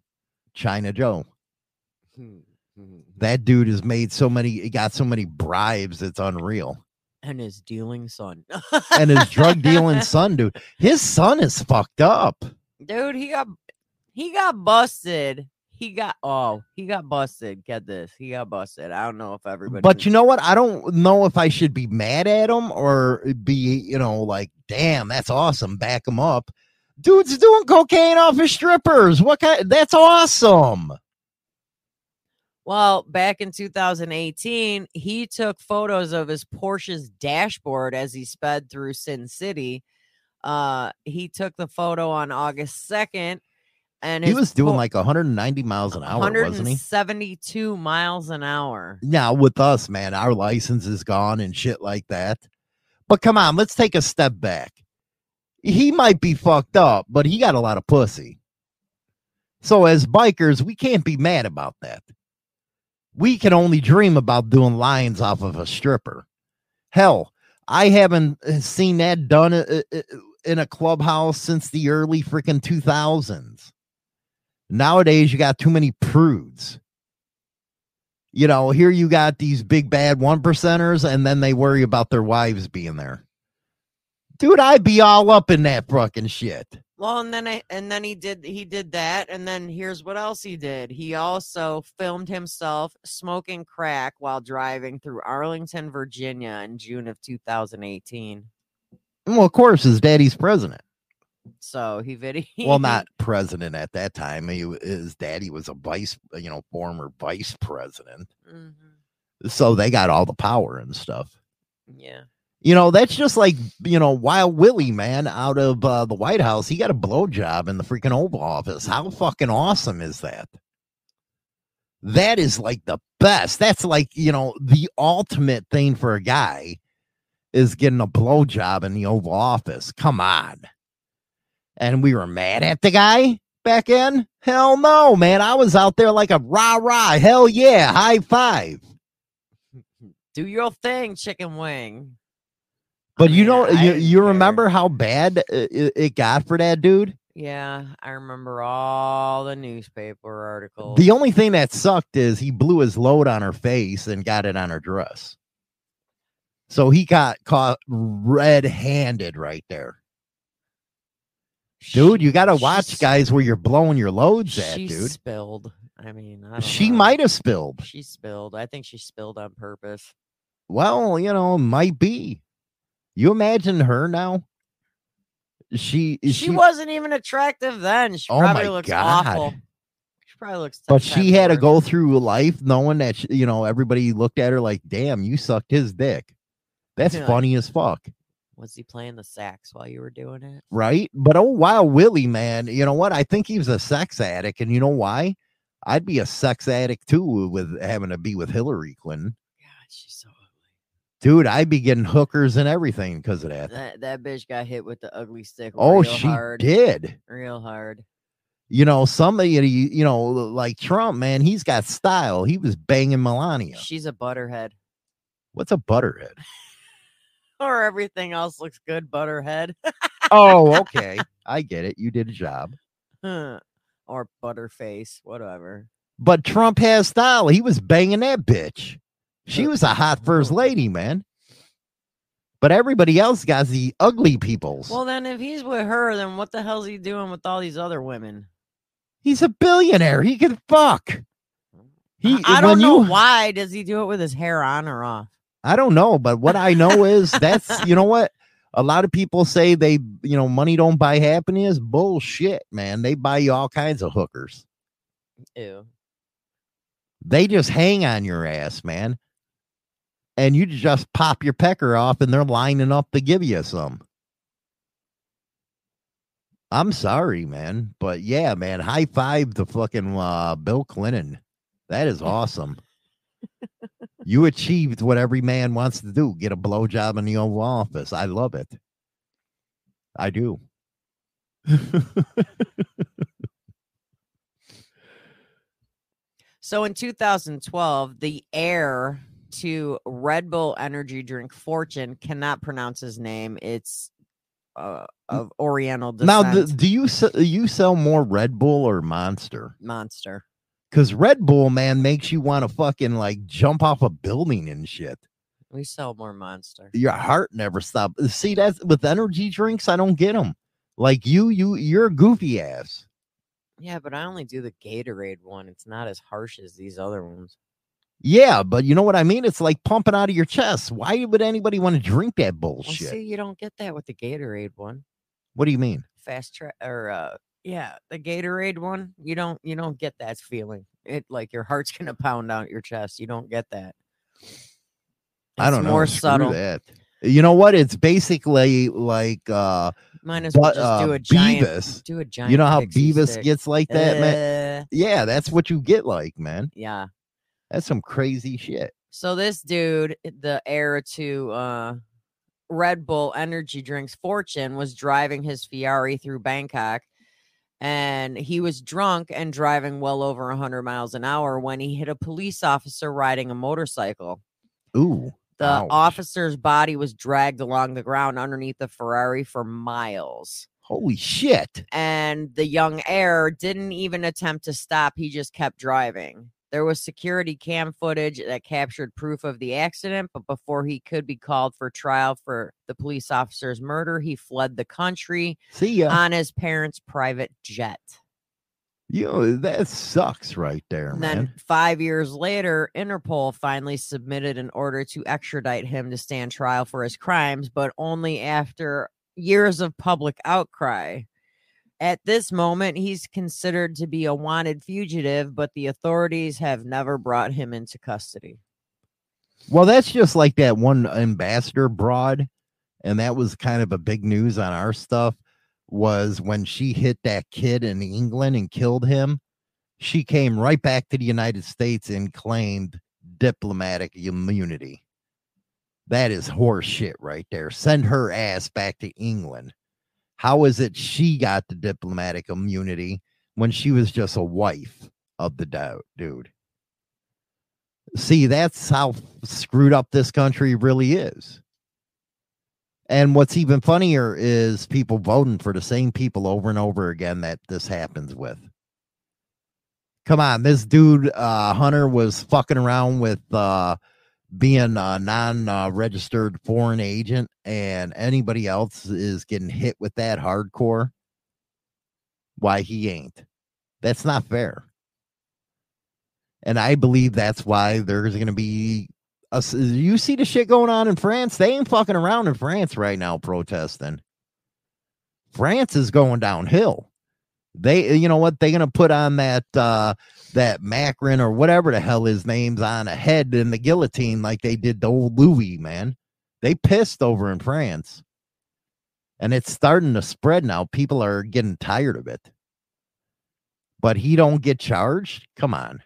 China Joe. Mm-hmm. That dude has made so many, he got so many bribes, it's unreal. and his dealing son. And his drug dealing [laughs] son, dude, his son is fucked up. dude he got he got busted he got oh he got busted get this he got busted i don't know if everybody But you know what? I don't know if I should be mad at him or be, you know, like, damn, that's awesome. Back him up. Dude's doing cocaine off his strippers. What kind? That's awesome. Well back in 2018 he took photos of his porsche's dashboard as he sped through sin city uh he took the photo on august 2nd and He was doing po- like 190 miles an hour, wasn't he? 172 miles an hour Now, with us, man, our license is gone and shit like that. But come on, let's take a step back. He might be fucked up, but he got a lot of pussy. So, as bikers, we can't be mad about that. We can only dream about doing lines off of a stripper. Hell, I haven't uh, seen that done uh, uh, in a clubhouse since the early freaking 2000s. Nowadays, you got too many prudes you know, here you got these big bad one percenters, and then they worry about their wives being there. Dude, I'd be all up in that fucking shit. Well, and then I, and then he did he did that, and then here's what else he did. He also filmed himself smoking crack while driving through Arlington, Virginia, in June of 2018. Well, of course, his daddy's president. So he video. [laughs] Well, not president at that time. He, his daddy was a vice, you know, former vice president. Mhm. So they got all the power and stuff. Yeah. You know, that's just like, you know, Wild Willie, man, out of uh, the White House. He got a blowjob in the freaking Oval Office. How fucking awesome is that? That is like the best. That's like, you know, the ultimate thing for a guy is getting a blowjob in the Oval Office. Come on. And we were mad at the guy back in? Hell no, man. I was out there like a rah rah. Hell yeah. High five. Do your thing, chicken wing. But I you mean, know, I you, you remember how bad it, it- got for that dude? Yeah, I remember all the newspaper articles. The only thing that sucked is he blew his load on her face and got it on her dress. So he got caught red handed right there. Dude, you got to watch guys where you're blowing your loads at, dude. spilled. I mean, I don't She know. might have spilled. She spilled. I think she spilled on purpose. Well, you know, might be. You imagine her now? She She, wasn't even attractive then. She Oh probably my looks God. awful. She probably looks. Tough. But she had to go through life knowing that she, you know everybody looked at her like, "Damn, you sucked his dick." That's Yeah. funny as fuck, Was he playing the sax while you were doing it? right? But oh wow, Willie, man, you know what? I think he was a sex addict, and you know why? I'd be a sex addict too with having to be with Hillary Clinton, God, she's so. Dude. I'd be getting hookers and everything because of that. That that bitch got hit with the ugly stick. Oh, real she hard, did. real hard. You know, somebody, you know, like Trump, man, he's got style. He was banging Melania. She's a butterhead. What's a butterhead? [laughs] Or everything else looks good, butterhead. oh, [laughs] okay. I get it. You did a job. or butterface, whatever. But Trump has style. He was banging that bitch. She was a hot first lady, man. But everybody else got the ugly peoples. Well, then if he's with her, then what the hell's he doing with all these other women? He's a billionaire. He can fuck. He, I don't know you- why. Does he do it with his hair on or off? I don't know, but what I know is that's [laughs] you know what a lot of people say they you know money don't buy happiness. Bullshit, man. They buy you all kinds of hookers. Ew. They just hang on your ass, man. And you just pop your pecker off and they're lining up to give you some. I'm sorry, man. But yeah, man, high five to fucking uh, Bill Clinton. That is awesome. [laughs] you achieved what every man wants to do get a blowjob in the Oval Office. I love it. I do. [laughs] So in 2012, the heir to Red Bull energy drink Fortune cannot pronounce his name. It's uh, of Oriental descent. now, th- do you you sell more Red Bull or Monster? monster. Because Red Bull, man, makes you want to fucking like jump off a building and shit. We sell more monster. Your heart never stops. See, that's with energy drinks, I don't get them. Like you, you, you're a goofy ass. Yeah, but I only do the Gatorade one. It's not as harsh as these other ones. Yeah, but you know what I mean? It's like pumping out of your chest. Why would anybody want to drink that Well, bullshit? see, you don't get that with the Gatorade one. what do you mean? Fast Twitch or uh yeah, the Gatorade one. You don't you don't get that feeling. It like your heart's [laughs] gonna pound out your chest. You don't get that. I don't know. More Screw subtle. That. You know what? It's basically like uh, Might as well but, just uh, do a giant. Beavis. Do a giant. you know how Beavis stick. gets like that, man. Uh, Yeah, that's what you get like, man. yeah. That's some crazy shit. So this dude, the heir to uh Red Bull energy drinks fortune, was driving his Ferrari through Bangkok and he was drunk and driving well over 100 miles an hour when he hit a police officer riding a motorcycle. Ooh. The Ouch. officer's body was dragged along the ground underneath the Ferrari for miles. Holy shit. And the young heir didn't even attempt to stop. He just kept driving. There was security cam footage that captured proof of the accident, but before he could be called for trial for the police officer's murder, he fled the country See ya. on his parents' private jet. you know, that sucks right there, And man. then five years later, Interpol finally submitted an order to extradite him to stand trial for his crimes, but only after years of public outcry. At this moment, he's considered to be a wanted fugitive, but the authorities have never brought him into custody. Well, that's just like that one ambassador broad, and that was kind of a big news on our stuff. Was when she hit that kid in England and killed him. She came right back to the United States and claimed diplomatic immunity. That is horse shit right there. Send her ass back to England. How is it she got the diplomatic immunity when she was just a wife of the dude? See, that's how screwed up this country really is. And what's even funnier is people voting for the same people over and over again that this happens with. Come on, this dude uh Hunter was fucking around with uh being a non uh, foreign agent and anybody else is getting hit with that hardcore. Why he ain't. That's not fair. And I believe that's why there's going to be a, you see the shit going on in France. They ain't fucking around in France right now protesting. France is going downhill. They, you know what? They're gonna put on that uh that Macron or whatever the hell his name's on a head in the guillotine like they did the old Louis man. They pissed over in France, and it's starting to spread now. People are getting tired of it. But he don't get charged. Come on.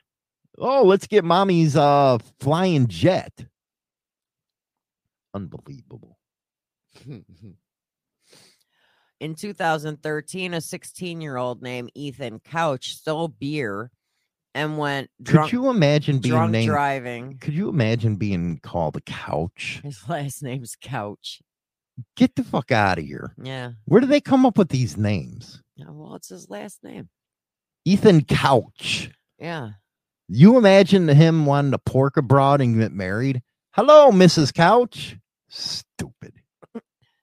Oh, let's get mommy's uh flying jet. Unbelievable. [laughs] In 2013, a 16 year old named Ethan Couch stole beer and went drunk, Could you imagine being drunk named? driving. Could you imagine being called a couch? His [laughs] last name's Couch. Get the fuck out of here. Yeah. Where do they come up with these names? Yeah, Well, it's his last name. Ethan Couch. Yeah. You imagine him wanting to pork abroad and get married? Hello, Mrs. Couch. Stupid.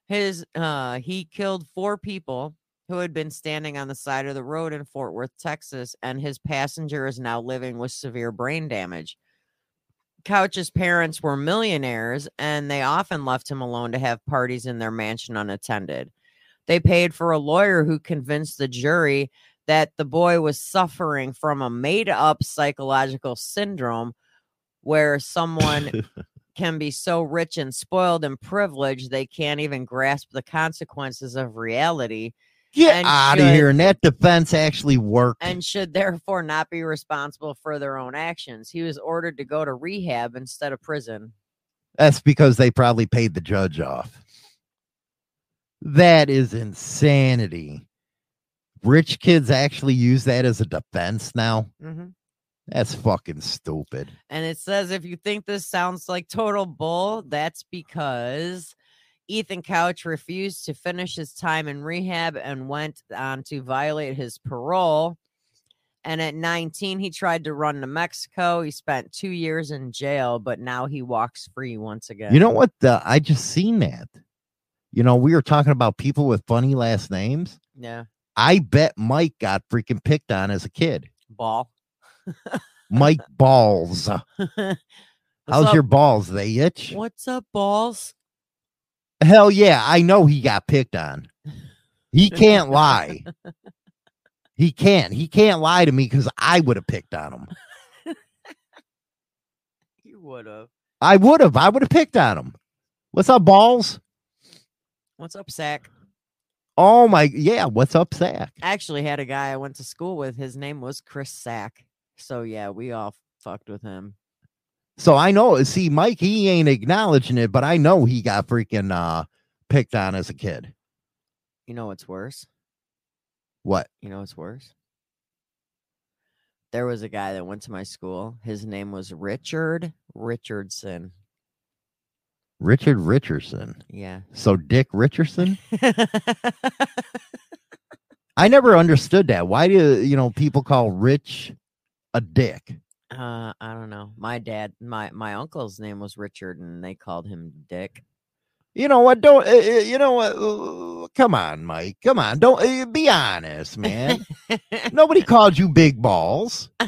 His uh he killed four people who had been standing on the side of the road in Fort Worth, Texas, and his passenger is now living with severe brain damage. Couch's parents were millionaires and they often left him alone to have parties in their mansion unattended. They paid for a lawyer who convinced the jury that the boy was suffering from a made up psychological syndrome where someone [laughs] can be so rich and spoiled and privileged they can't even grasp the consequences of reality Get out of here. And that defense actually worked. and should therefore not be responsible for their own actions. He was ordered to go to rehab instead of prison. That's because they probably paid the judge off. That is insanity. Rich kids actually use that as a defense now. Mhm. That's fucking stupid. And it says if you think this sounds like total bull, that's because Ethan Couch refused to finish his time in rehab and went on to violate his parole. And at 19, he tried to run to Mexico. He spent two years in jail, but now he walks free once again. You know what? The, I just seen that. You know, we were talking about people with funny last names. Yeah. I bet Mike got freaking picked on as a kid. Ball. Mike Balls. [laughs] How's up- your balls? They itch? What's up, balls? Hell yeah, I know he got picked on. He can't lie. He can't. He can't lie to me because I would have picked on him. [laughs] You would have. I would have. I would have picked on him. What's up, balls? What's up, Sack? Oh my yeah, what's up, Zach? I actually had a guy I went to school with. His name was Chris Sack. So yeah, we all fucked with him. So I know see Mike, he ain't acknowledging it, but I know he got freaking uh picked on as a kid. You know what's worse? What? You know what's worse? There was a guy that went to my school. His name was Richard Richardson. Richard Richardson. Yeah. So Dick Richardson? [laughs] I never understood that. Why do you know people call Rich a dick? uh, I don't know. My dad, my my uncle's name was Richard, and they called him Dick. You know what? Don't uh, you know what? uh, come on, Mike. Come on. Don't uh, be honest, man. Nobody [laughs] called you big balls. [laughs]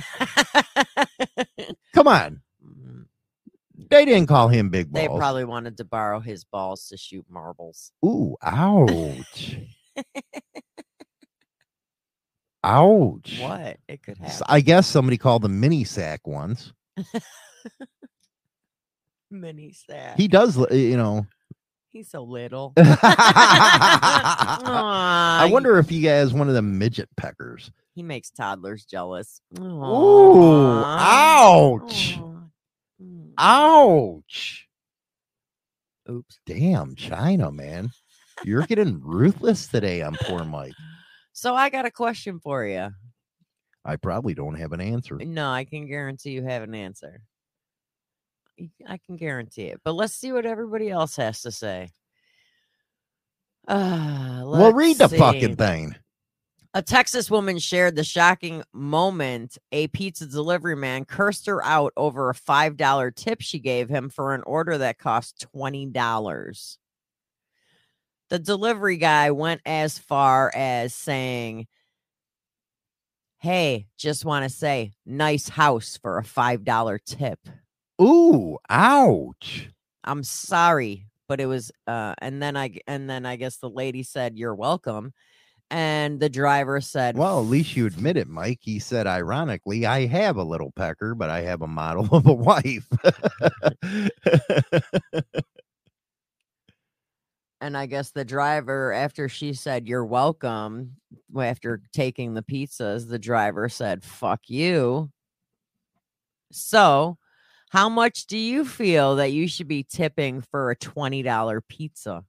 Come on. Mm, They didn't call him big balls. they probably wanted to borrow his balls to shoot marbles. Ooh, ouch. [laughs] ouch. What? It could happen. I guess somebody called them mini sack ones. [laughs] Mini sad. He does, you know. He's so little. [laughs] I wonder if he has one of the midget peckers. He makes toddlers jealous. Ooh, ouch. Aw. Mm. Ouch. Oops. Damn, China, man. You're getting ruthless today on poor Mike. So I got a question for you. I probably don't have an answer. No, I can guarantee you have an answer. I can guarantee it. But let's see what everybody else has to say. Uh, Well, read the let's fucking thing. A Texas woman shared the shocking moment a pizza delivery man cursed her out over a $5 tip she gave him for an order that cost $20. The delivery guy went as far as saying, Hey, just want to say, nice house for a $5 tip. Ooh, ouch. I'm sorry, but it was uh and then I and then I guess the lady said you're welcome and the driver said Well, at least you admit it, Mike. He said, ironically, I have a little pecker, but I have a model [laughs] of a wife. [laughs] [laughs] and I guess the driver after she said you're welcome after taking the pizzas the driver said fuck you. So, how much do you feel that you should be tipping for a $20 pizza?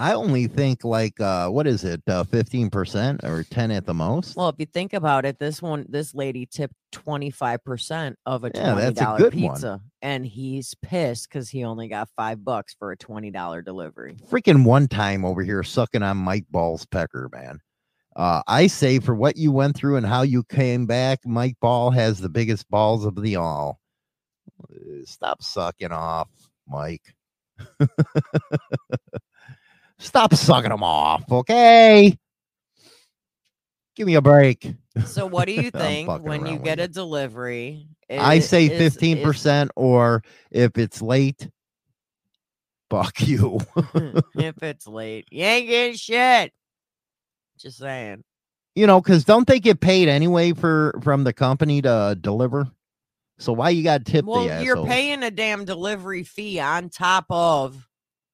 I only think like uh what is it, uh fifteen percent or ten at the most? Well, if you think about it, this one, this lady tipped 25% of a Yeah, $20 that's a one. pizza. And he's pissed because he only got five bucks for a $20 delivery. freaking one time over here sucking on Mike Ball's pecker, man. Uh, I say for what you went through and how you came back, Mike Ball has the biggest balls of the all. Uh, Stop sucking off, Mike. [laughs] Stop sucking them off, okay? Give me a break. So, what do you [laughs] think when you get a delivery? I i- say fifteen percent, or if it's late, fuck you. Hmm, if it's late, you ain't getting shit. Just saying. you know, because don't they get paid anyway for from the company to deliver? So why you got to tip Well, you're paying a damn delivery fee on top of.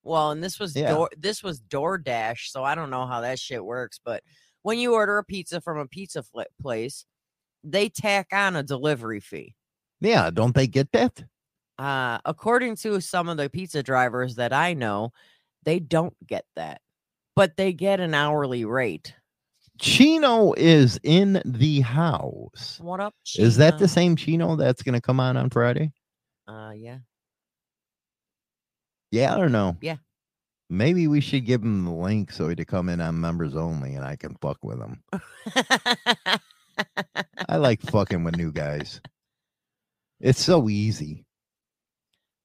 Well, and this was Yeah. Door, this was DoorDash, so I don't know how that shit works. But when you order a pizza from a pizza fl- place, they tack on a delivery fee. Yeah, don't they get that? Uh, according to some of the pizza drivers that I know, they don't get that, but they get an hourly rate. Chino is in the house. What up? Is that the same Chino that's going to come on on Friday? Uh, yeah. Yeah or no? Yeah. Maybe we should give him the link so he to come in on members only, and I can fuck with him. I like fucking with new guys. It's so easy.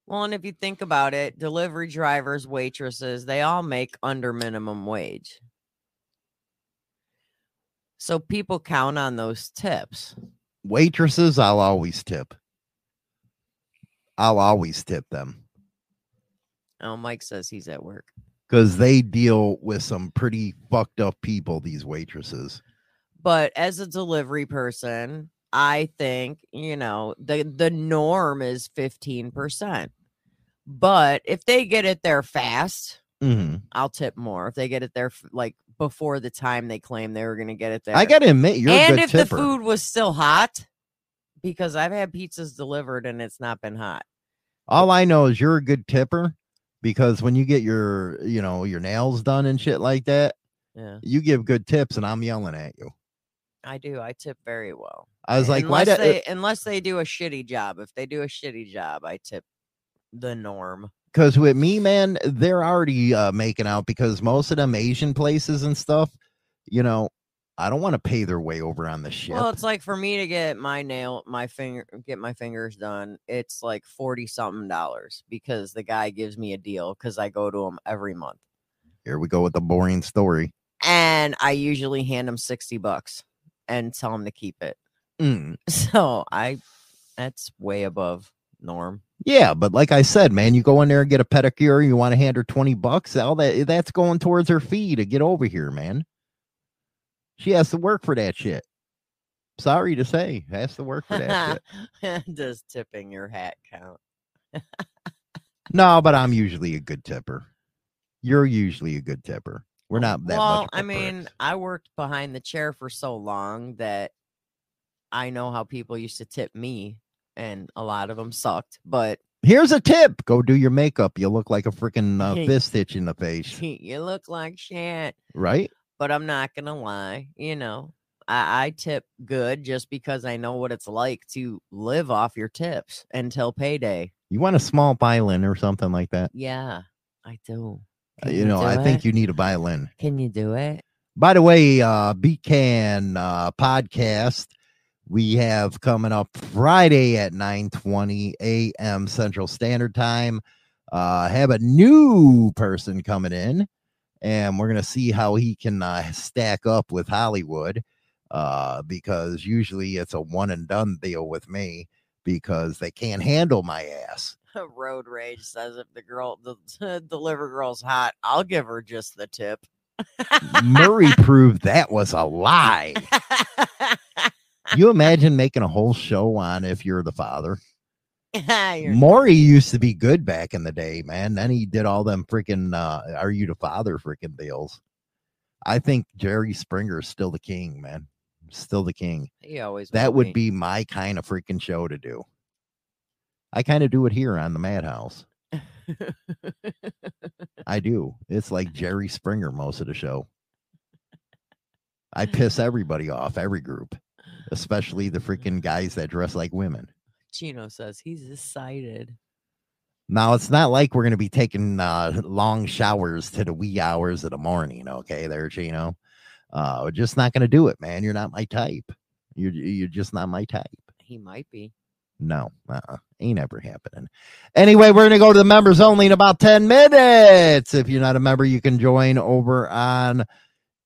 Well, and if you think about it, delivery drivers, waitresses, they all make under minimum wage. So people count on those tips. Waitresses, I'll always tip. I'll always tip them. Oh, Mike says he's at work. because they deal with some pretty fucked up people these waitresses But as a delivery person, I think, you know, the the norm is 15%. But if they get it there fast, hmm I'll tip more. If they get it there like before the time they claim they were going to get it there. i gotta admit you're and a good if tipper the food was still hot, because I've had pizzas delivered and it's not been hot. all i know is you're a good tipper because when you get your you know your nails done and shit like that Yeah, you give good tips and i'm yelling at you I do. I tip very well. i was like why unless do, they unless they do a shitty job. If they do a shitty job, I tip the norm. because with me man they're already uh, making out because most of them asian places and stuff you know i don't want to pay their way over on the ship Well, it's like for me to get my nail, my finger, get my fingers done. It's like forty something dollars because the guy gives me a deal because I go to him every month, here we go with the boring story and I usually hand him sixty bucks and tell him to keep it. Mm. [laughs] So I, that's way above norm. Yeah, but like I said, man, you go in there and get a pedicure, you want to hand her 20 bucks, all that that's going towards her fee to get over here, man. She has to work for that shit. Sorry to say, has to work for that shit. [laughs] Does tipping your hat count? No, but I'm usually a good tipper. You're usually a good tipper. We're not that well. I mean. I worked behind the chair for so long that I know how people used to tip me, and a lot of them sucked. But here's a tip: go do your makeup. You look like a freaking uh, [laughs] fist hitch in the face, you look like shit. right? But I'm not gonna lie, you know, I, I tip good just because I know what it's like to live off your tips until payday. You want a small violin or something like that? Yeah, I do. Uh, Can you know, do I think you need a violin. Can you do it? By the way, uh Beacon uh podcast we have coming up Friday at 9:20 a.m. Central Standard Time. Uh have a new person coming in and we're going to see how he can uh, stack up with Hollywood uh because usually it's a one and done deal with me because they can't handle my ass. [laughs] Road rage says if the girl, the [laughs] deliver girl's hot, I'll give her just the tip. Maury [laughs] proved that was a lie. You imagine making a whole show on if you're the father? [laughs] Maury used to be good back in the day, man. Then he did all them freaking uh are you the father freaking deals. I think Jerry Springer is still the king, man. Still the king. he always That would be my kind of freaking show to do. I kind of do it here on the Madhouse. I do. It's like Jerry Springer most of the show. I piss everybody off, every group, especially the freaking guys that dress like women. Chino says he's excited. Now it's not like we're gonna be taking uh, long showers to the wee hours of the morning. Okay, there, Chino. Uh, we're just not gonna do it, man. You're not my type. You're you're just not my type. He might be. No, uh-uh. ain't ever happening. Anyway, we're gonna go to the members only in about 10 minutes. If you're not a member, you can join over on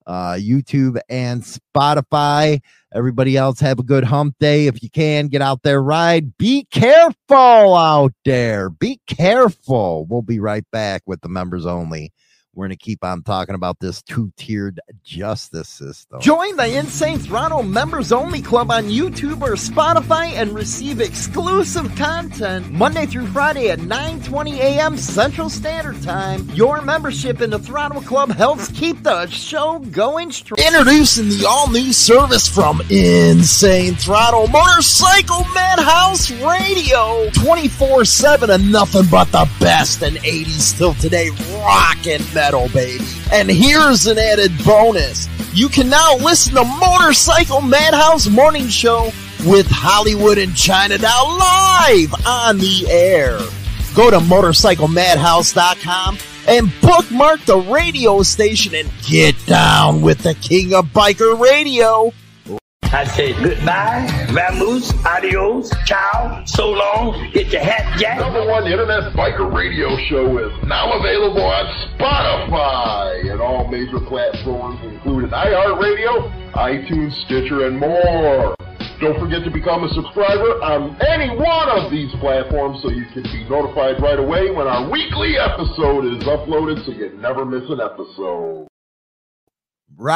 uh YouTube and Spotify. Everybody else have a good hump day. If you can get out there, ride. Be careful out there. Be careful. We'll be right back with the members only. We're going to keep on talking about this two tiered justice system. Join the Insane Throttle Members Only Club on YouTube or Spotify and receive exclusive content Monday through Friday at 9 20 a.m. Central Standard Time. Your membership in the Throttle Club helps keep the show going strong. Introducing the all new service from Insane Throttle Motorcycle Madhouse Radio 24 7 and nothing but the best in 80s till today rock and metal, baby. And here's an added bonus you can now listen to Motorcycle Madhouse Morning Show with Hollywood and China now live on the air. Go to motorcyclemadhouse.com and bookmark the radio station and get down with the king of biker radio. I say goodbye, vamoose, adios, ciao, so long, get your hat jack. Number one internet biker radio show is now available on Spotify and all major platforms, including iHeartRadio, iTunes, Stitcher, and more. Don't forget to become a subscriber on any one of these platforms so you can be notified right away when our weekly episode is uploaded so you never miss an episode. Right.